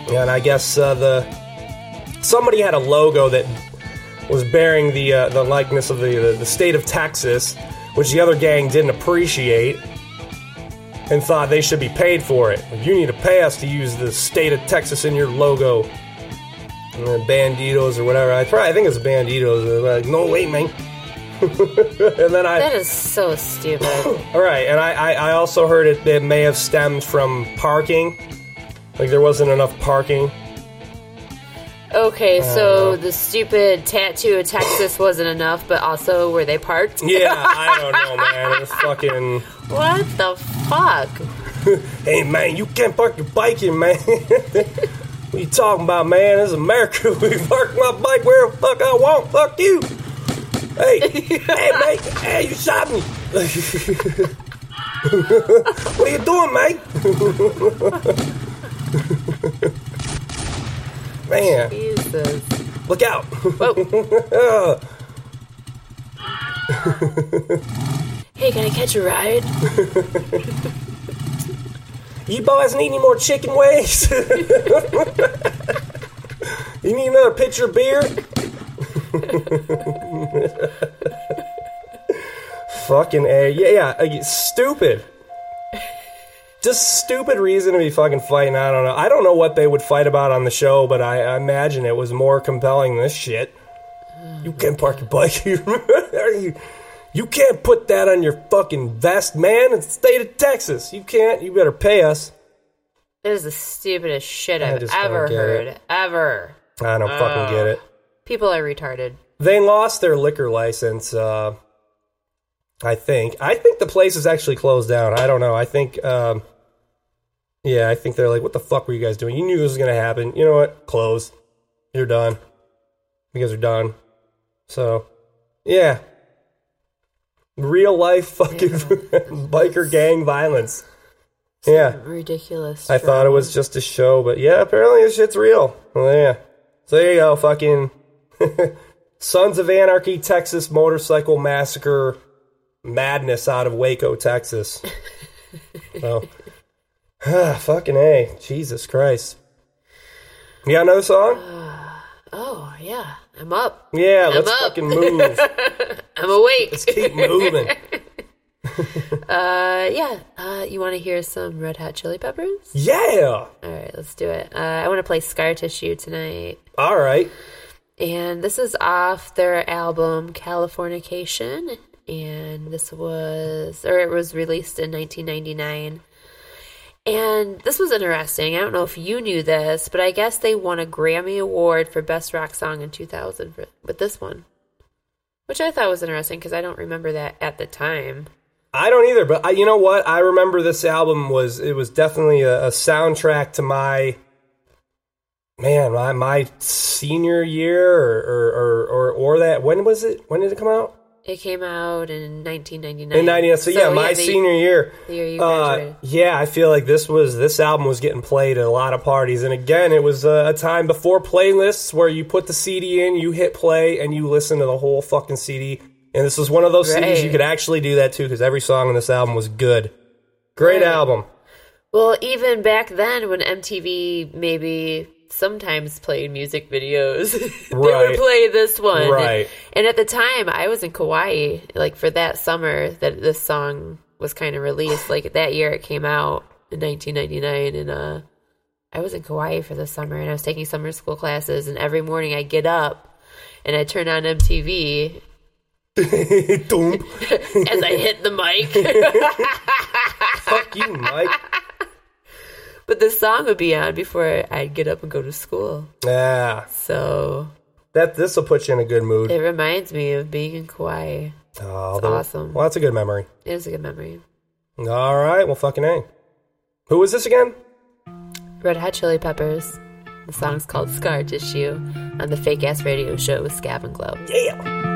And I guess uh, the somebody had a logo that was bearing the uh, the likeness of the, the the state of Texas, which the other gang didn't appreciate, and thought they should be paid for it. You need to pay us to use the state of Texas in your logo. Bandidos or whatever. I probably I think it's Bandidos. Like, no wait, man. <laughs> and then I That is so stupid. <coughs> all right, and I, I, I also heard it, it may have stemmed from parking. Like there wasn't enough parking. Okay, Uh. so the stupid tattoo of Texas wasn't enough, but also were they parked? Yeah, I <laughs> don't know, man. It was fucking. What the fuck? <laughs> Hey, man, you can't park your bike here, man. what you talking about, man? This is America. We park my bike where the fuck I want. Fuck you. Hey, hey, mate. Hey, you shot me. <laughs> what are you doing, mate? <laughs> man, Jesus. look out. Whoa. <laughs> hey, can I catch a ride? You boys need any more chicken wings? you need another pitcher of beer? <laughs> fucking A. Yeah, yeah. uh, Stupid. Just stupid reason to be fucking fighting. I don't know. I don't know what they would fight about on the show, but I, I imagine it was more compelling than this shit. You can't park your bike. <laughs> You? You can't put that on your fucking vest, man. It's the state of Texas. You can't. You better pay us. That is the stupidest shit I I've ever heard. it. Ever. I don't fucking get it. People are retarded. They lost their liquor license. Uh, I think. I think the place is actually closed down. I don't know. I think. Um, yeah, I think they're like, "What the fuck were you guys doing? You knew this was gonna happen. You know what? Close. You're done. You guys are done." So, yeah. Real life fucking <laughs> biker gang violence. Yeah. Ridiculous. I thought it was just a show, but yeah, apparently this shit's real. Well, yeah. So there you go, fucking <laughs> Sons of Anarchy, Texas Motorcycle Massacre madness out of Waco, Texas. <laughs> so, <sighs> fucking A. Jesus Christ. You got another song? <sighs> Oh, yeah. I'm up. Yeah, I'm let's up. fucking move. <laughs> I'm awake. Let's keep moving. Uh, yeah. Uh, you want to hear some Red Hot Chili Peppers? Yeah. All right, let's do it. Uh, I want to play Scar Tissue tonight. All right. And this is off their album Californication. And this was, or it was released in 1999. And this was interesting. I don't know if you knew this, but I guess they won a Grammy Award for Best Rock Song in 2000 for, with this one. Which I thought was interesting because I don't remember that at the time. I don't either, but I, you know what? I remember this album was it was definitely a, a soundtrack to my man, my my senior year or or, or or that when was it? When did it come out? It came out in 1999. In '99. So, yeah, my the- senior year. The year you Uh, yeah, I feel like this was this album was getting played at a lot of parties, and again, it was uh, a time before playlists where you put the CD in, you hit play, and you listen to the whole fucking CD. And this was one of those CDs you could actually do that too, because every song on this album was good. Great Right. album. Well, even back then, when MTV maybe sometimes played music videos, <laughs> they would play this one. Right. And at the time, I was in Kauai, like for that summer that this song was kind of released. Like that year, it came out in 1999, and uh, I was in Kauai for the summer and I was taking summer school classes and every morning I get up and I turn on MTV <laughs> <laughs> as I hit the mic. Fuck you, Mike. But the song would be on before I'd get up and go to school. Yeah, So that this will put you in a good mood. it reminds me of being in Kauai. Oh, It's the- awesome. Well, that's a good memory. It is a good memory. All right, well, fucking a. Who was this again? Red Hot Chili Peppers. The song's called Scar Tissue on the fake ass radio show with Scav and Glo. Yeah.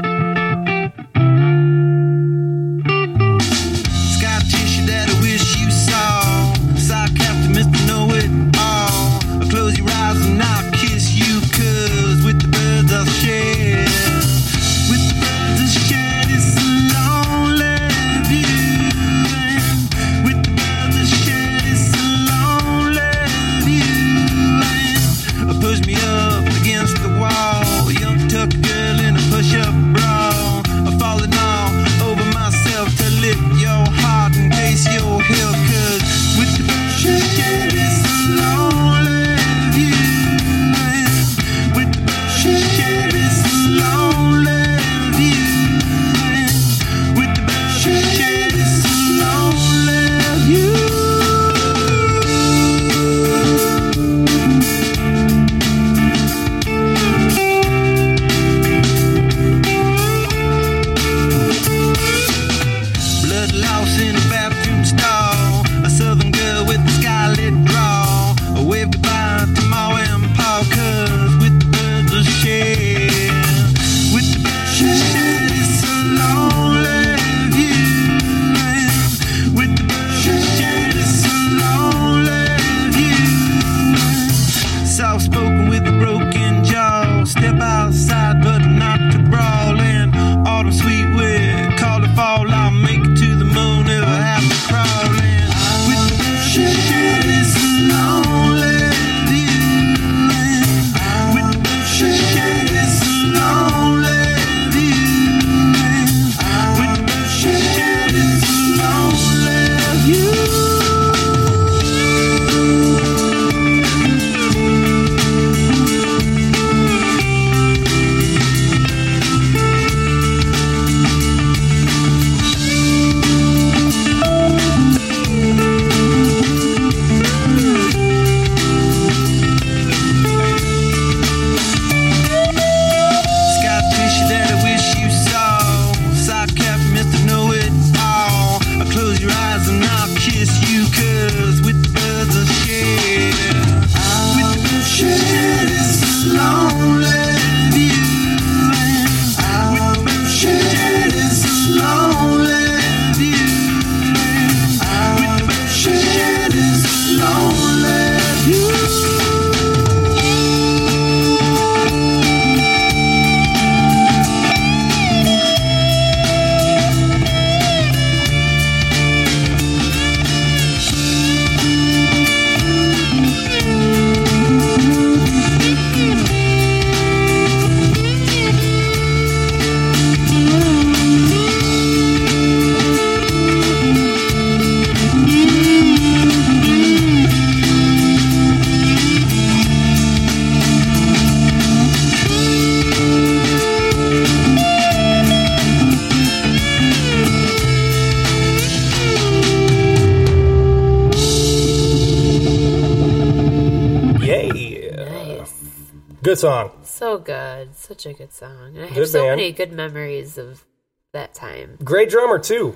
Song. So good. Such a good song. And I have so band. many good memories of that time. Great drummer, too.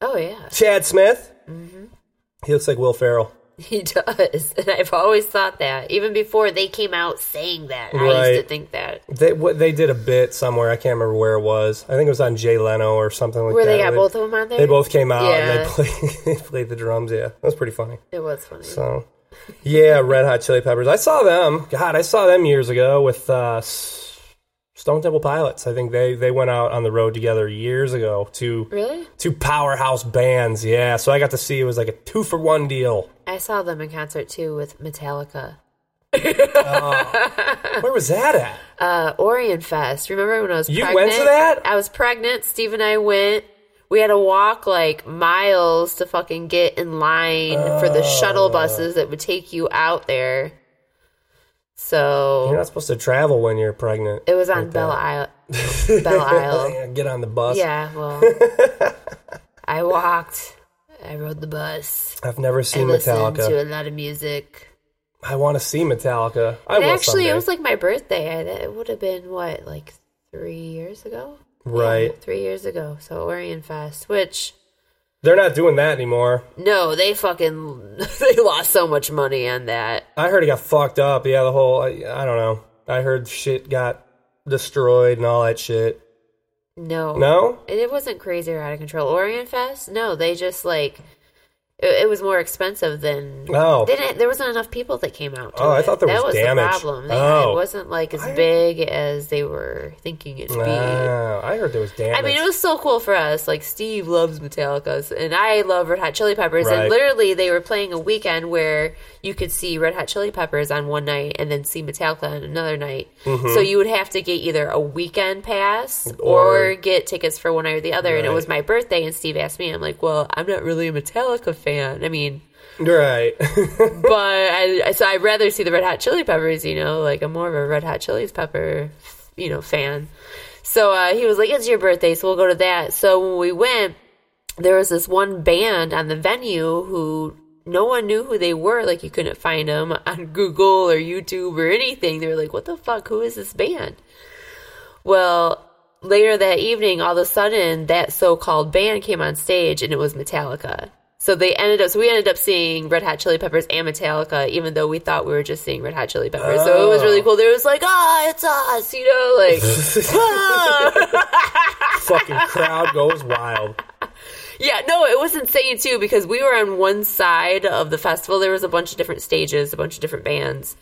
Oh, yeah. Chad Smith. Mm-hmm. He looks like Will Ferrell. He <laughs> does. And I've always thought that. Even before they came out saying that, I used to think that. They what, they did a bit somewhere. I can't remember where it was. I think it was on Jay Leno or something like Where that. Where they got both of them on there? They both came out and they played, <laughs> they played the drums. Yeah, that was pretty funny. It was funny. So, yeah, Red Hot Chili Peppers. I saw them. God, I saw them years ago with uh, Stone Temple Pilots. I think they they went out on the road together years ago. to Really? two powerhouse bands. Yeah, so I got to see it was like a two for one deal. I saw them in concert too with Metallica. Where was that at? Uh, Orion Fest. Remember when I was You pregnant? went to that? I was pregnant. Steve and I went We had to walk like miles to fucking get in line for the shuttle uh. buses that would take you out there. So You're not supposed to travel when you're pregnant. it was on like Belle. Isle. <laughs> Belle Isle. Get on the bus. Yeah, well, <laughs> I walked. I rode the bus. I've never seen I Metallica. to a lot of music. I want to see Metallica. I actually, someday. it was like my birthday. I, it would have been what, like three years ago? Right. Three years ago. So Orion Fest, which They're not doing that anymore. no, they fucking <laughs> they lost so much money on that. I heard it got fucked up. Yeah, the whole. I, I don't know. I heard shit got destroyed and all that shit. No, No? it, it wasn't crazy or out of control. Orion Fest, no, they just like it, it was more expensive than. Oh. they didn't. There wasn't enough people that came out. To Oh, I thought there that was was damage. the problem. They- Oh. It wasn't like as I- big as they were thinking it'd be. Ah, I heard there was damage. I mean, it was so cool for us. Like Steve loves Metallica, and I love Red Hot Chili Peppers. Right. And literally, they were playing a weekend where you could see Red Hot Chili Peppers on one night and then see Metallica on another night. Mhm. So you would have to get either a weekend pass or, Or- get tickets for one night or the other. And it was my birthday, and Steve asked me, I'm like, "Well, I'm not really a Metallica fan. I mean." right. <laughs> but I, so I'd rather see the Red Hot Chili Peppers. You know, like I'm more of a Red Hot Chili Pepper, you know, fan. So uh, he was like, "It's your birthday, so we'll go to that." So when we went, there was this one band on the venue who no one knew who they were. Like you couldn't find them on Google or YouTube or anything. They were like, "What the fuck? Who is this band?" Well, later that evening, all of a sudden, that so-called band came on stage, and it was Metallica. So they ended up. So we ended up seeing Red Hot Chili Peppers and Metallica, even though we thought we were just seeing Red Hot Chili Peppers. So it was really cool. There was like, ah, it's us, you know, like. <laughs> ah. <laughs> Fucking crowd goes wild. Yeah, no, it was insane too because we were on one side of the festival. There was a bunch of different stages, a bunch of different bands,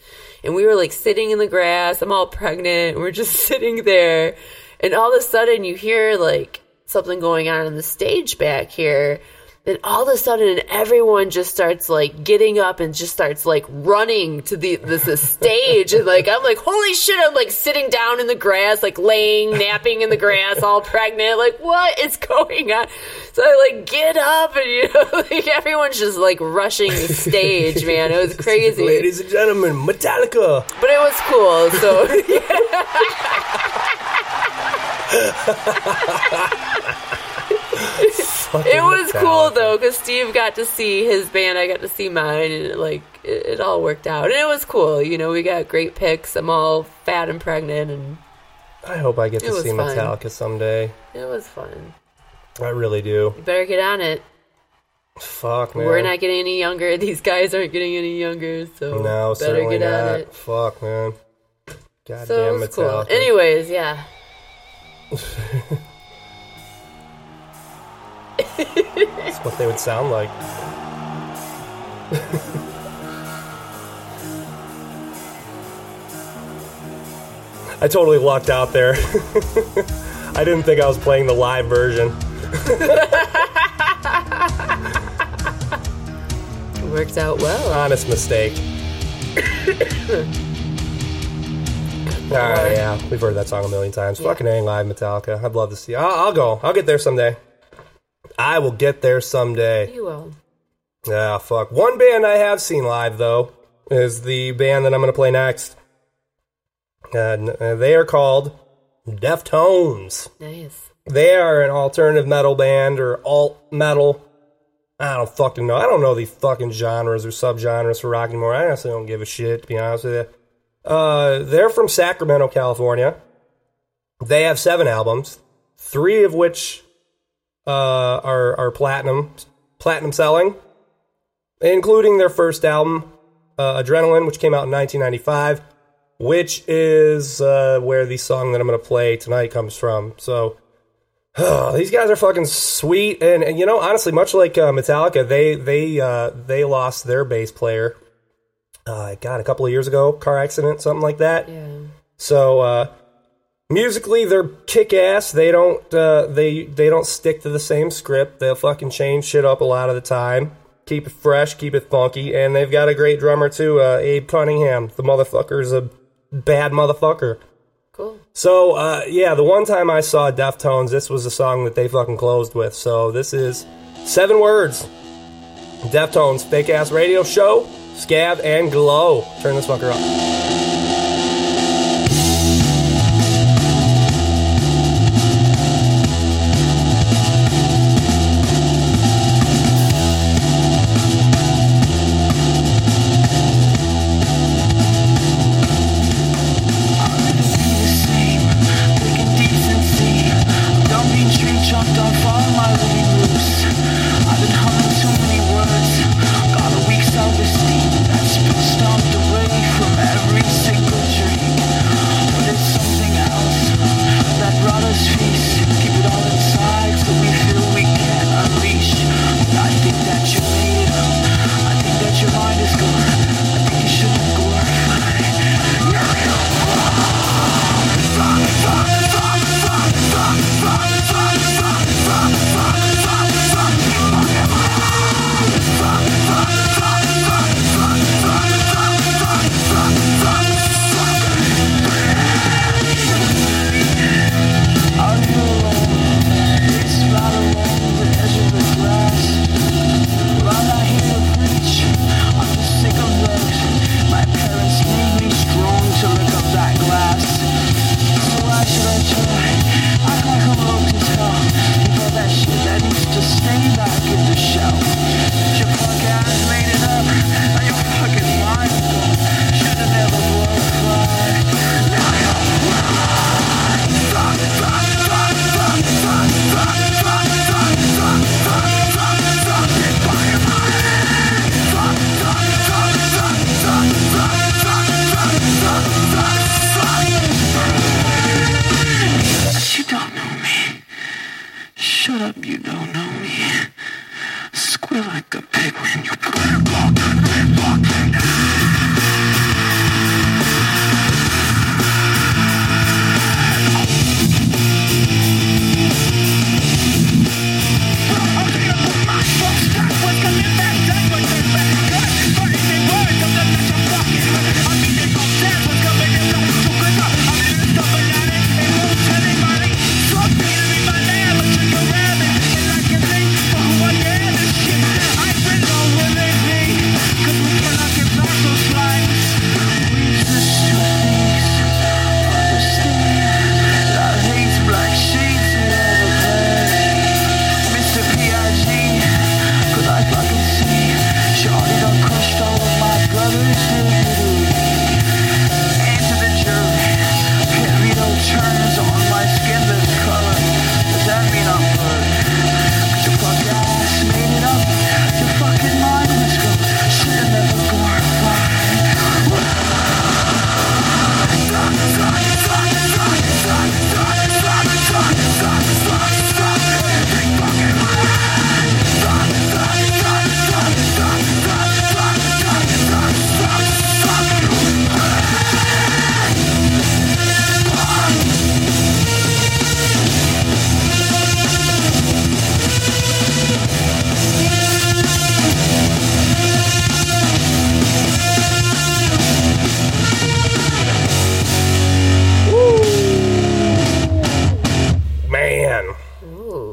and we were like sitting in the grass. I'm all pregnant. and We're just <laughs> sitting there, and all of a sudden you hear like something going on on the stage back here. Then all of a sudden, everyone just starts like getting up and just starts like running to the this, this stage, and like I'm like, holy shit! I'm like sitting down in the grass, like laying, napping in the grass, all pregnant. Like, what is going on? So I like get up, and you know, <laughs> like everyone's just like rushing the stage, man. It was <laughs> crazy, Ladies and gentlemen, Metallica. but it was cool. So <laughs> it was cool though because Steve got to see his band, I got to see mine, and it, like it, it all worked out, and it was cool. You know, we got great pics. I'm all fat and pregnant, and I hope I get to see fun. Metallica someday. it was fun. I really do. You better get on it. Fuck, man. We're not getting any younger. <laughs> These guys aren't getting any younger, so No, better get not. on it. Fuck, man. Goddamn So it was cool. Anyways, yeah. <laughs> That's what they would sound like. I totally lucked out there. <laughs> I didn't think I was playing the live version. It <laughs> worked out well. Honest mistake. <coughs> Alright, yeah, we've heard that song a million times. Fucking A live Metallica. I'd love to see. I'll, I'll go. I'll get there someday. I will get there someday. You will. Yeah, fuck. One band I have seen live though is the band that I'm going to play next. N- uh, they are called Deftones. Nice. They are an alternative metal band or alt metal. I don't fucking know. I don't know the fucking genres or subgenres for rock anymore. I honestly don't give a shit, to be honest with you. Uh, they're from Sacramento, California. They have seven albums, three of which uh, are are platinum platinum selling, including their first album, uh, Adrenaline, which came out in 1995, which is uh, where the song that I'm going to play tonight comes from. So <sighs> these guys are fucking sweet, and, and you know, honestly, much like uh, Metallica, they they uh, they lost their bass player. Uh, God, a couple of years ago, car accident, something like that. Yeah. So uh, musically, they're kick ass. They don't uh, they they don't stick to the same script. They'll fucking change shit up a lot of the time. Keep it fresh, keep it funky, and they've got a great drummer too, uh, Abe Cunningham. The motherfucker's a bad motherfucker. Cool. So, uh, yeah, the one time I saw Deftones, this was the song that they fucking closed with. So, this is seven words Deftones, fake ass radio show, scav, and glo. Turn this fucker up.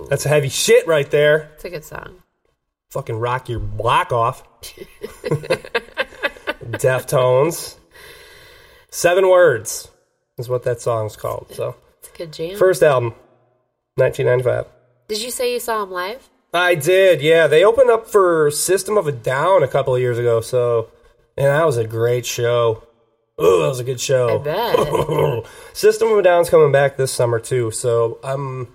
That's a heavy shit right there. it's a good song. Fucking rock your block off. Deftones. Seven words is what that song's called. So, It's a good jam. first album, 1995. Did you say you saw them live? I did, yeah. They opened up for System of a Down a couple of years ago, so and that was a great show. Oh, that was a good show. I bet. <laughs> System of a Down's coming back this summer too, so I'm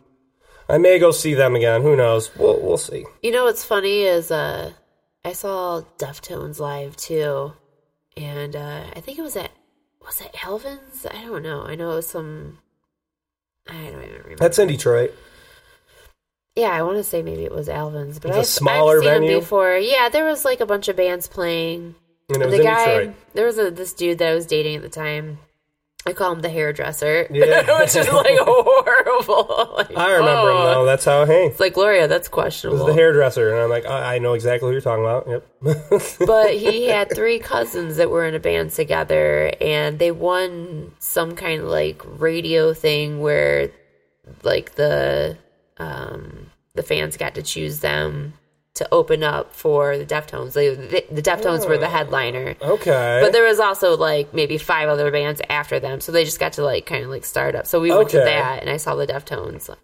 I may go see them again. Who knows? We'll we'll see. You know what's funny is uh I saw Deftones live too. And uh I think it was at was it Elvin's? I don't know. I know it was some I don't even remember. That's in Detroit. Yeah, I want to say maybe it was Alvin's, but It's a I've, smaller I've seen venue? before. Yeah, there was like a bunch of bands playing. And it was the in guy, Detroit. there was a this dude that I was dating at the time. I call him the hairdresser, <laughs> Yeah. which is like horrible. <laughs> Like, I remember him oh. though. That's how. Hey, It's like Gloria, that's this questionable. is the hairdresser, and I'm like, I, I know exactly who you're talking about. Yep. <laughs> but he had three cousins that were in a band together and they won some kind of like radio thing where like the um the fans got to choose them to open up for the Deftones. They, the, the Deftones were the oh, headliner. okay. But there was also like maybe five other bands after them, so they just got to like kind of like start up. So we went to that, and I saw the Deftones.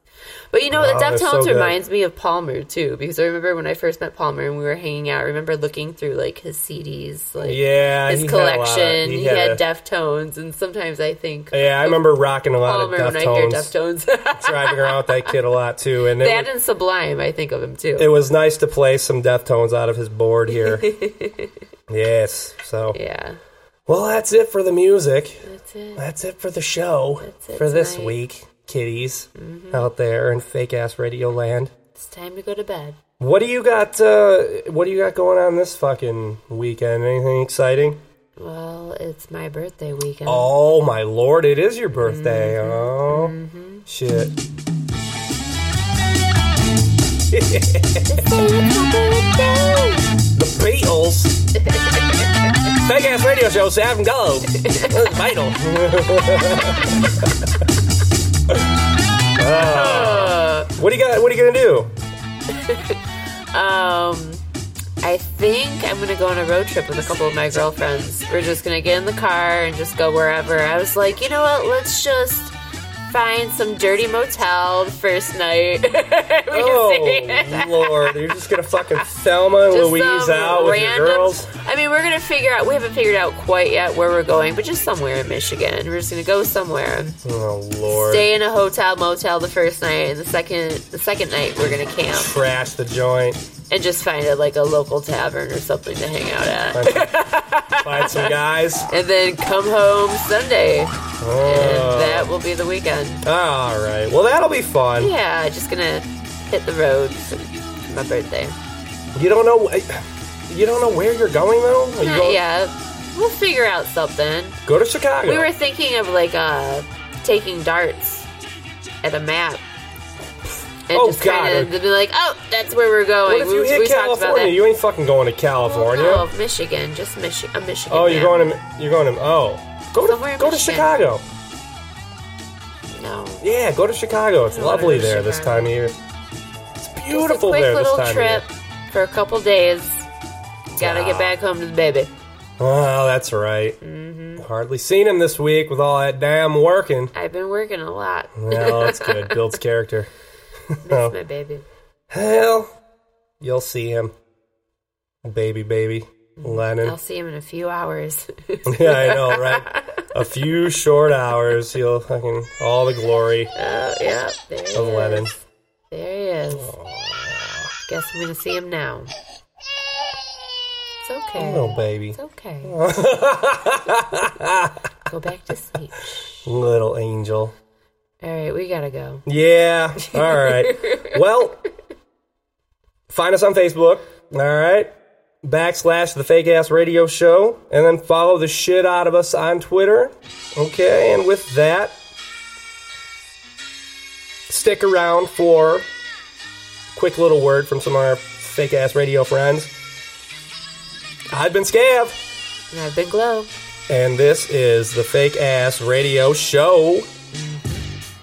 But you know, the Oh, Deftones so reminds me of Palmer too, because I remember when I first met Palmer and we were hanging out. I remember looking through like his CDs, like Yeah, his he had of- collection. he he, had had, Deftones, and sometimes I think yeah, I remember rocking a lot Palmer of when I hear Deftones, Deftones. <laughs> driving around with that kid a lot too, and that was, and Sublime, I think of him too. it was nice to play some Deftones out of his board here. <laughs> yes. So, yeah, well, that's it for the music. that's it. That's it for the show for this tonight. Week, kiddies mm-hmm. out there in fake ass radio land. It's time to go to bed. What do you got? Uh, what do you got going on this fucking weekend? Anything exciting? Well, it's my birthday weekend. Oh my lord! It is your birthday. Oh shit! <laughs> the Beatles. Fake ass radio show. Sam go. Beatles. Ah. what do you got? What are you gonna do? <laughs> Um, I think I'm gonna go on a road trip with a couple of my girlfriends. We're just gonna get in the car and just go wherever. I was like, you know what? Let's just find some dirty motel the first night. <laughs> oh lord, you're just gonna fucking Thelma and Just Louise out with random- your girls. I mean, we're gonna figure out. We haven't figured out quite yet where we're going, but just somewhere in Michigan. We're just gonna go somewhere. Oh lord! Stay in a hotel motel the first night, and the second the second night we're gonna camp Trash the joint. And just find a like a local tavern or something to hang out at. Find some <laughs> guys. and then come home Sunday. And Oh. that will be the weekend. All right. Well, that'll be fun. Yeah, just gonna hit the road for my birthday. You don't know. You don't know where you're going though. Are Not going- yet. We'll figure out something. Go to Chicago. We were thinking of like uh taking darts at a map. And Oh, just God. kind of be like, oh, that's where we're going. what if we you we hit talked about California? You ain't fucking going to California. Oh, no, Michigan, just Michi- a Michigan. oh, you're map. going to. You're going to. Oh, go Somewhere to go to Chicago. No. Yeah, go to Chicago. It's lovely there this time of year. It's beautiful quick there this little time trip of year. for a couple days. Gotta Wow. get back home to the baby. Oh, that's right. Mm-hmm. Hardly seen him this week with all that damn working. I've been working a lot. Well, that's good. <laughs> Builds character. Miss <laughs> Oh. my baby. Hell, you'll see him. Baby, baby. Lennon. I'll see him in a few hours. <laughs> yeah, I know, right? A few short hours, you'll fucking all the glory Oh, yeah, there he of is. Lennon. There he is. Guess I'm gonna see him now. It's okay. Little baby, It's okay. <laughs> Go back to sleep. little angel. All right, we gotta go. Yeah. All right. <laughs> well, find us on Facebook. All right. Backslash the fake ass radio show, and then follow the shit out of us on Twitter. Okay. And with that, stick around for a quick little word from some of our fake ass radio friends. I've been Scav, And I've been Glo. and this is the fake ass radio show.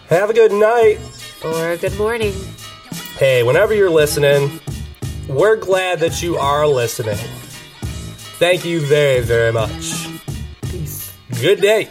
Have a good night. Or a good morning. Hey, whenever you're listening, we're glad that you are listening. Thank you very, very much. Peace. Good day.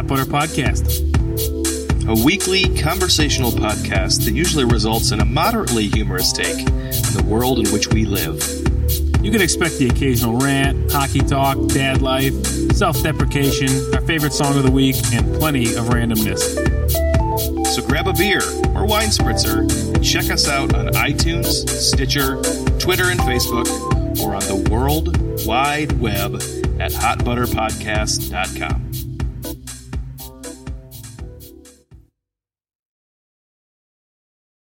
Hot Butter Podcast. a weekly conversational podcast that usually results in a moderately humorous take on the world in which we live. You can expect the occasional rant, hockey talk, dad life, self deprecation, our favorite song of the week, and plenty of randomness. So grab a beer or wine spritzer and check us out on iTunes, Stitcher, Twitter, and Facebook, or on the World Wide Web at hotbutterpodcast.com.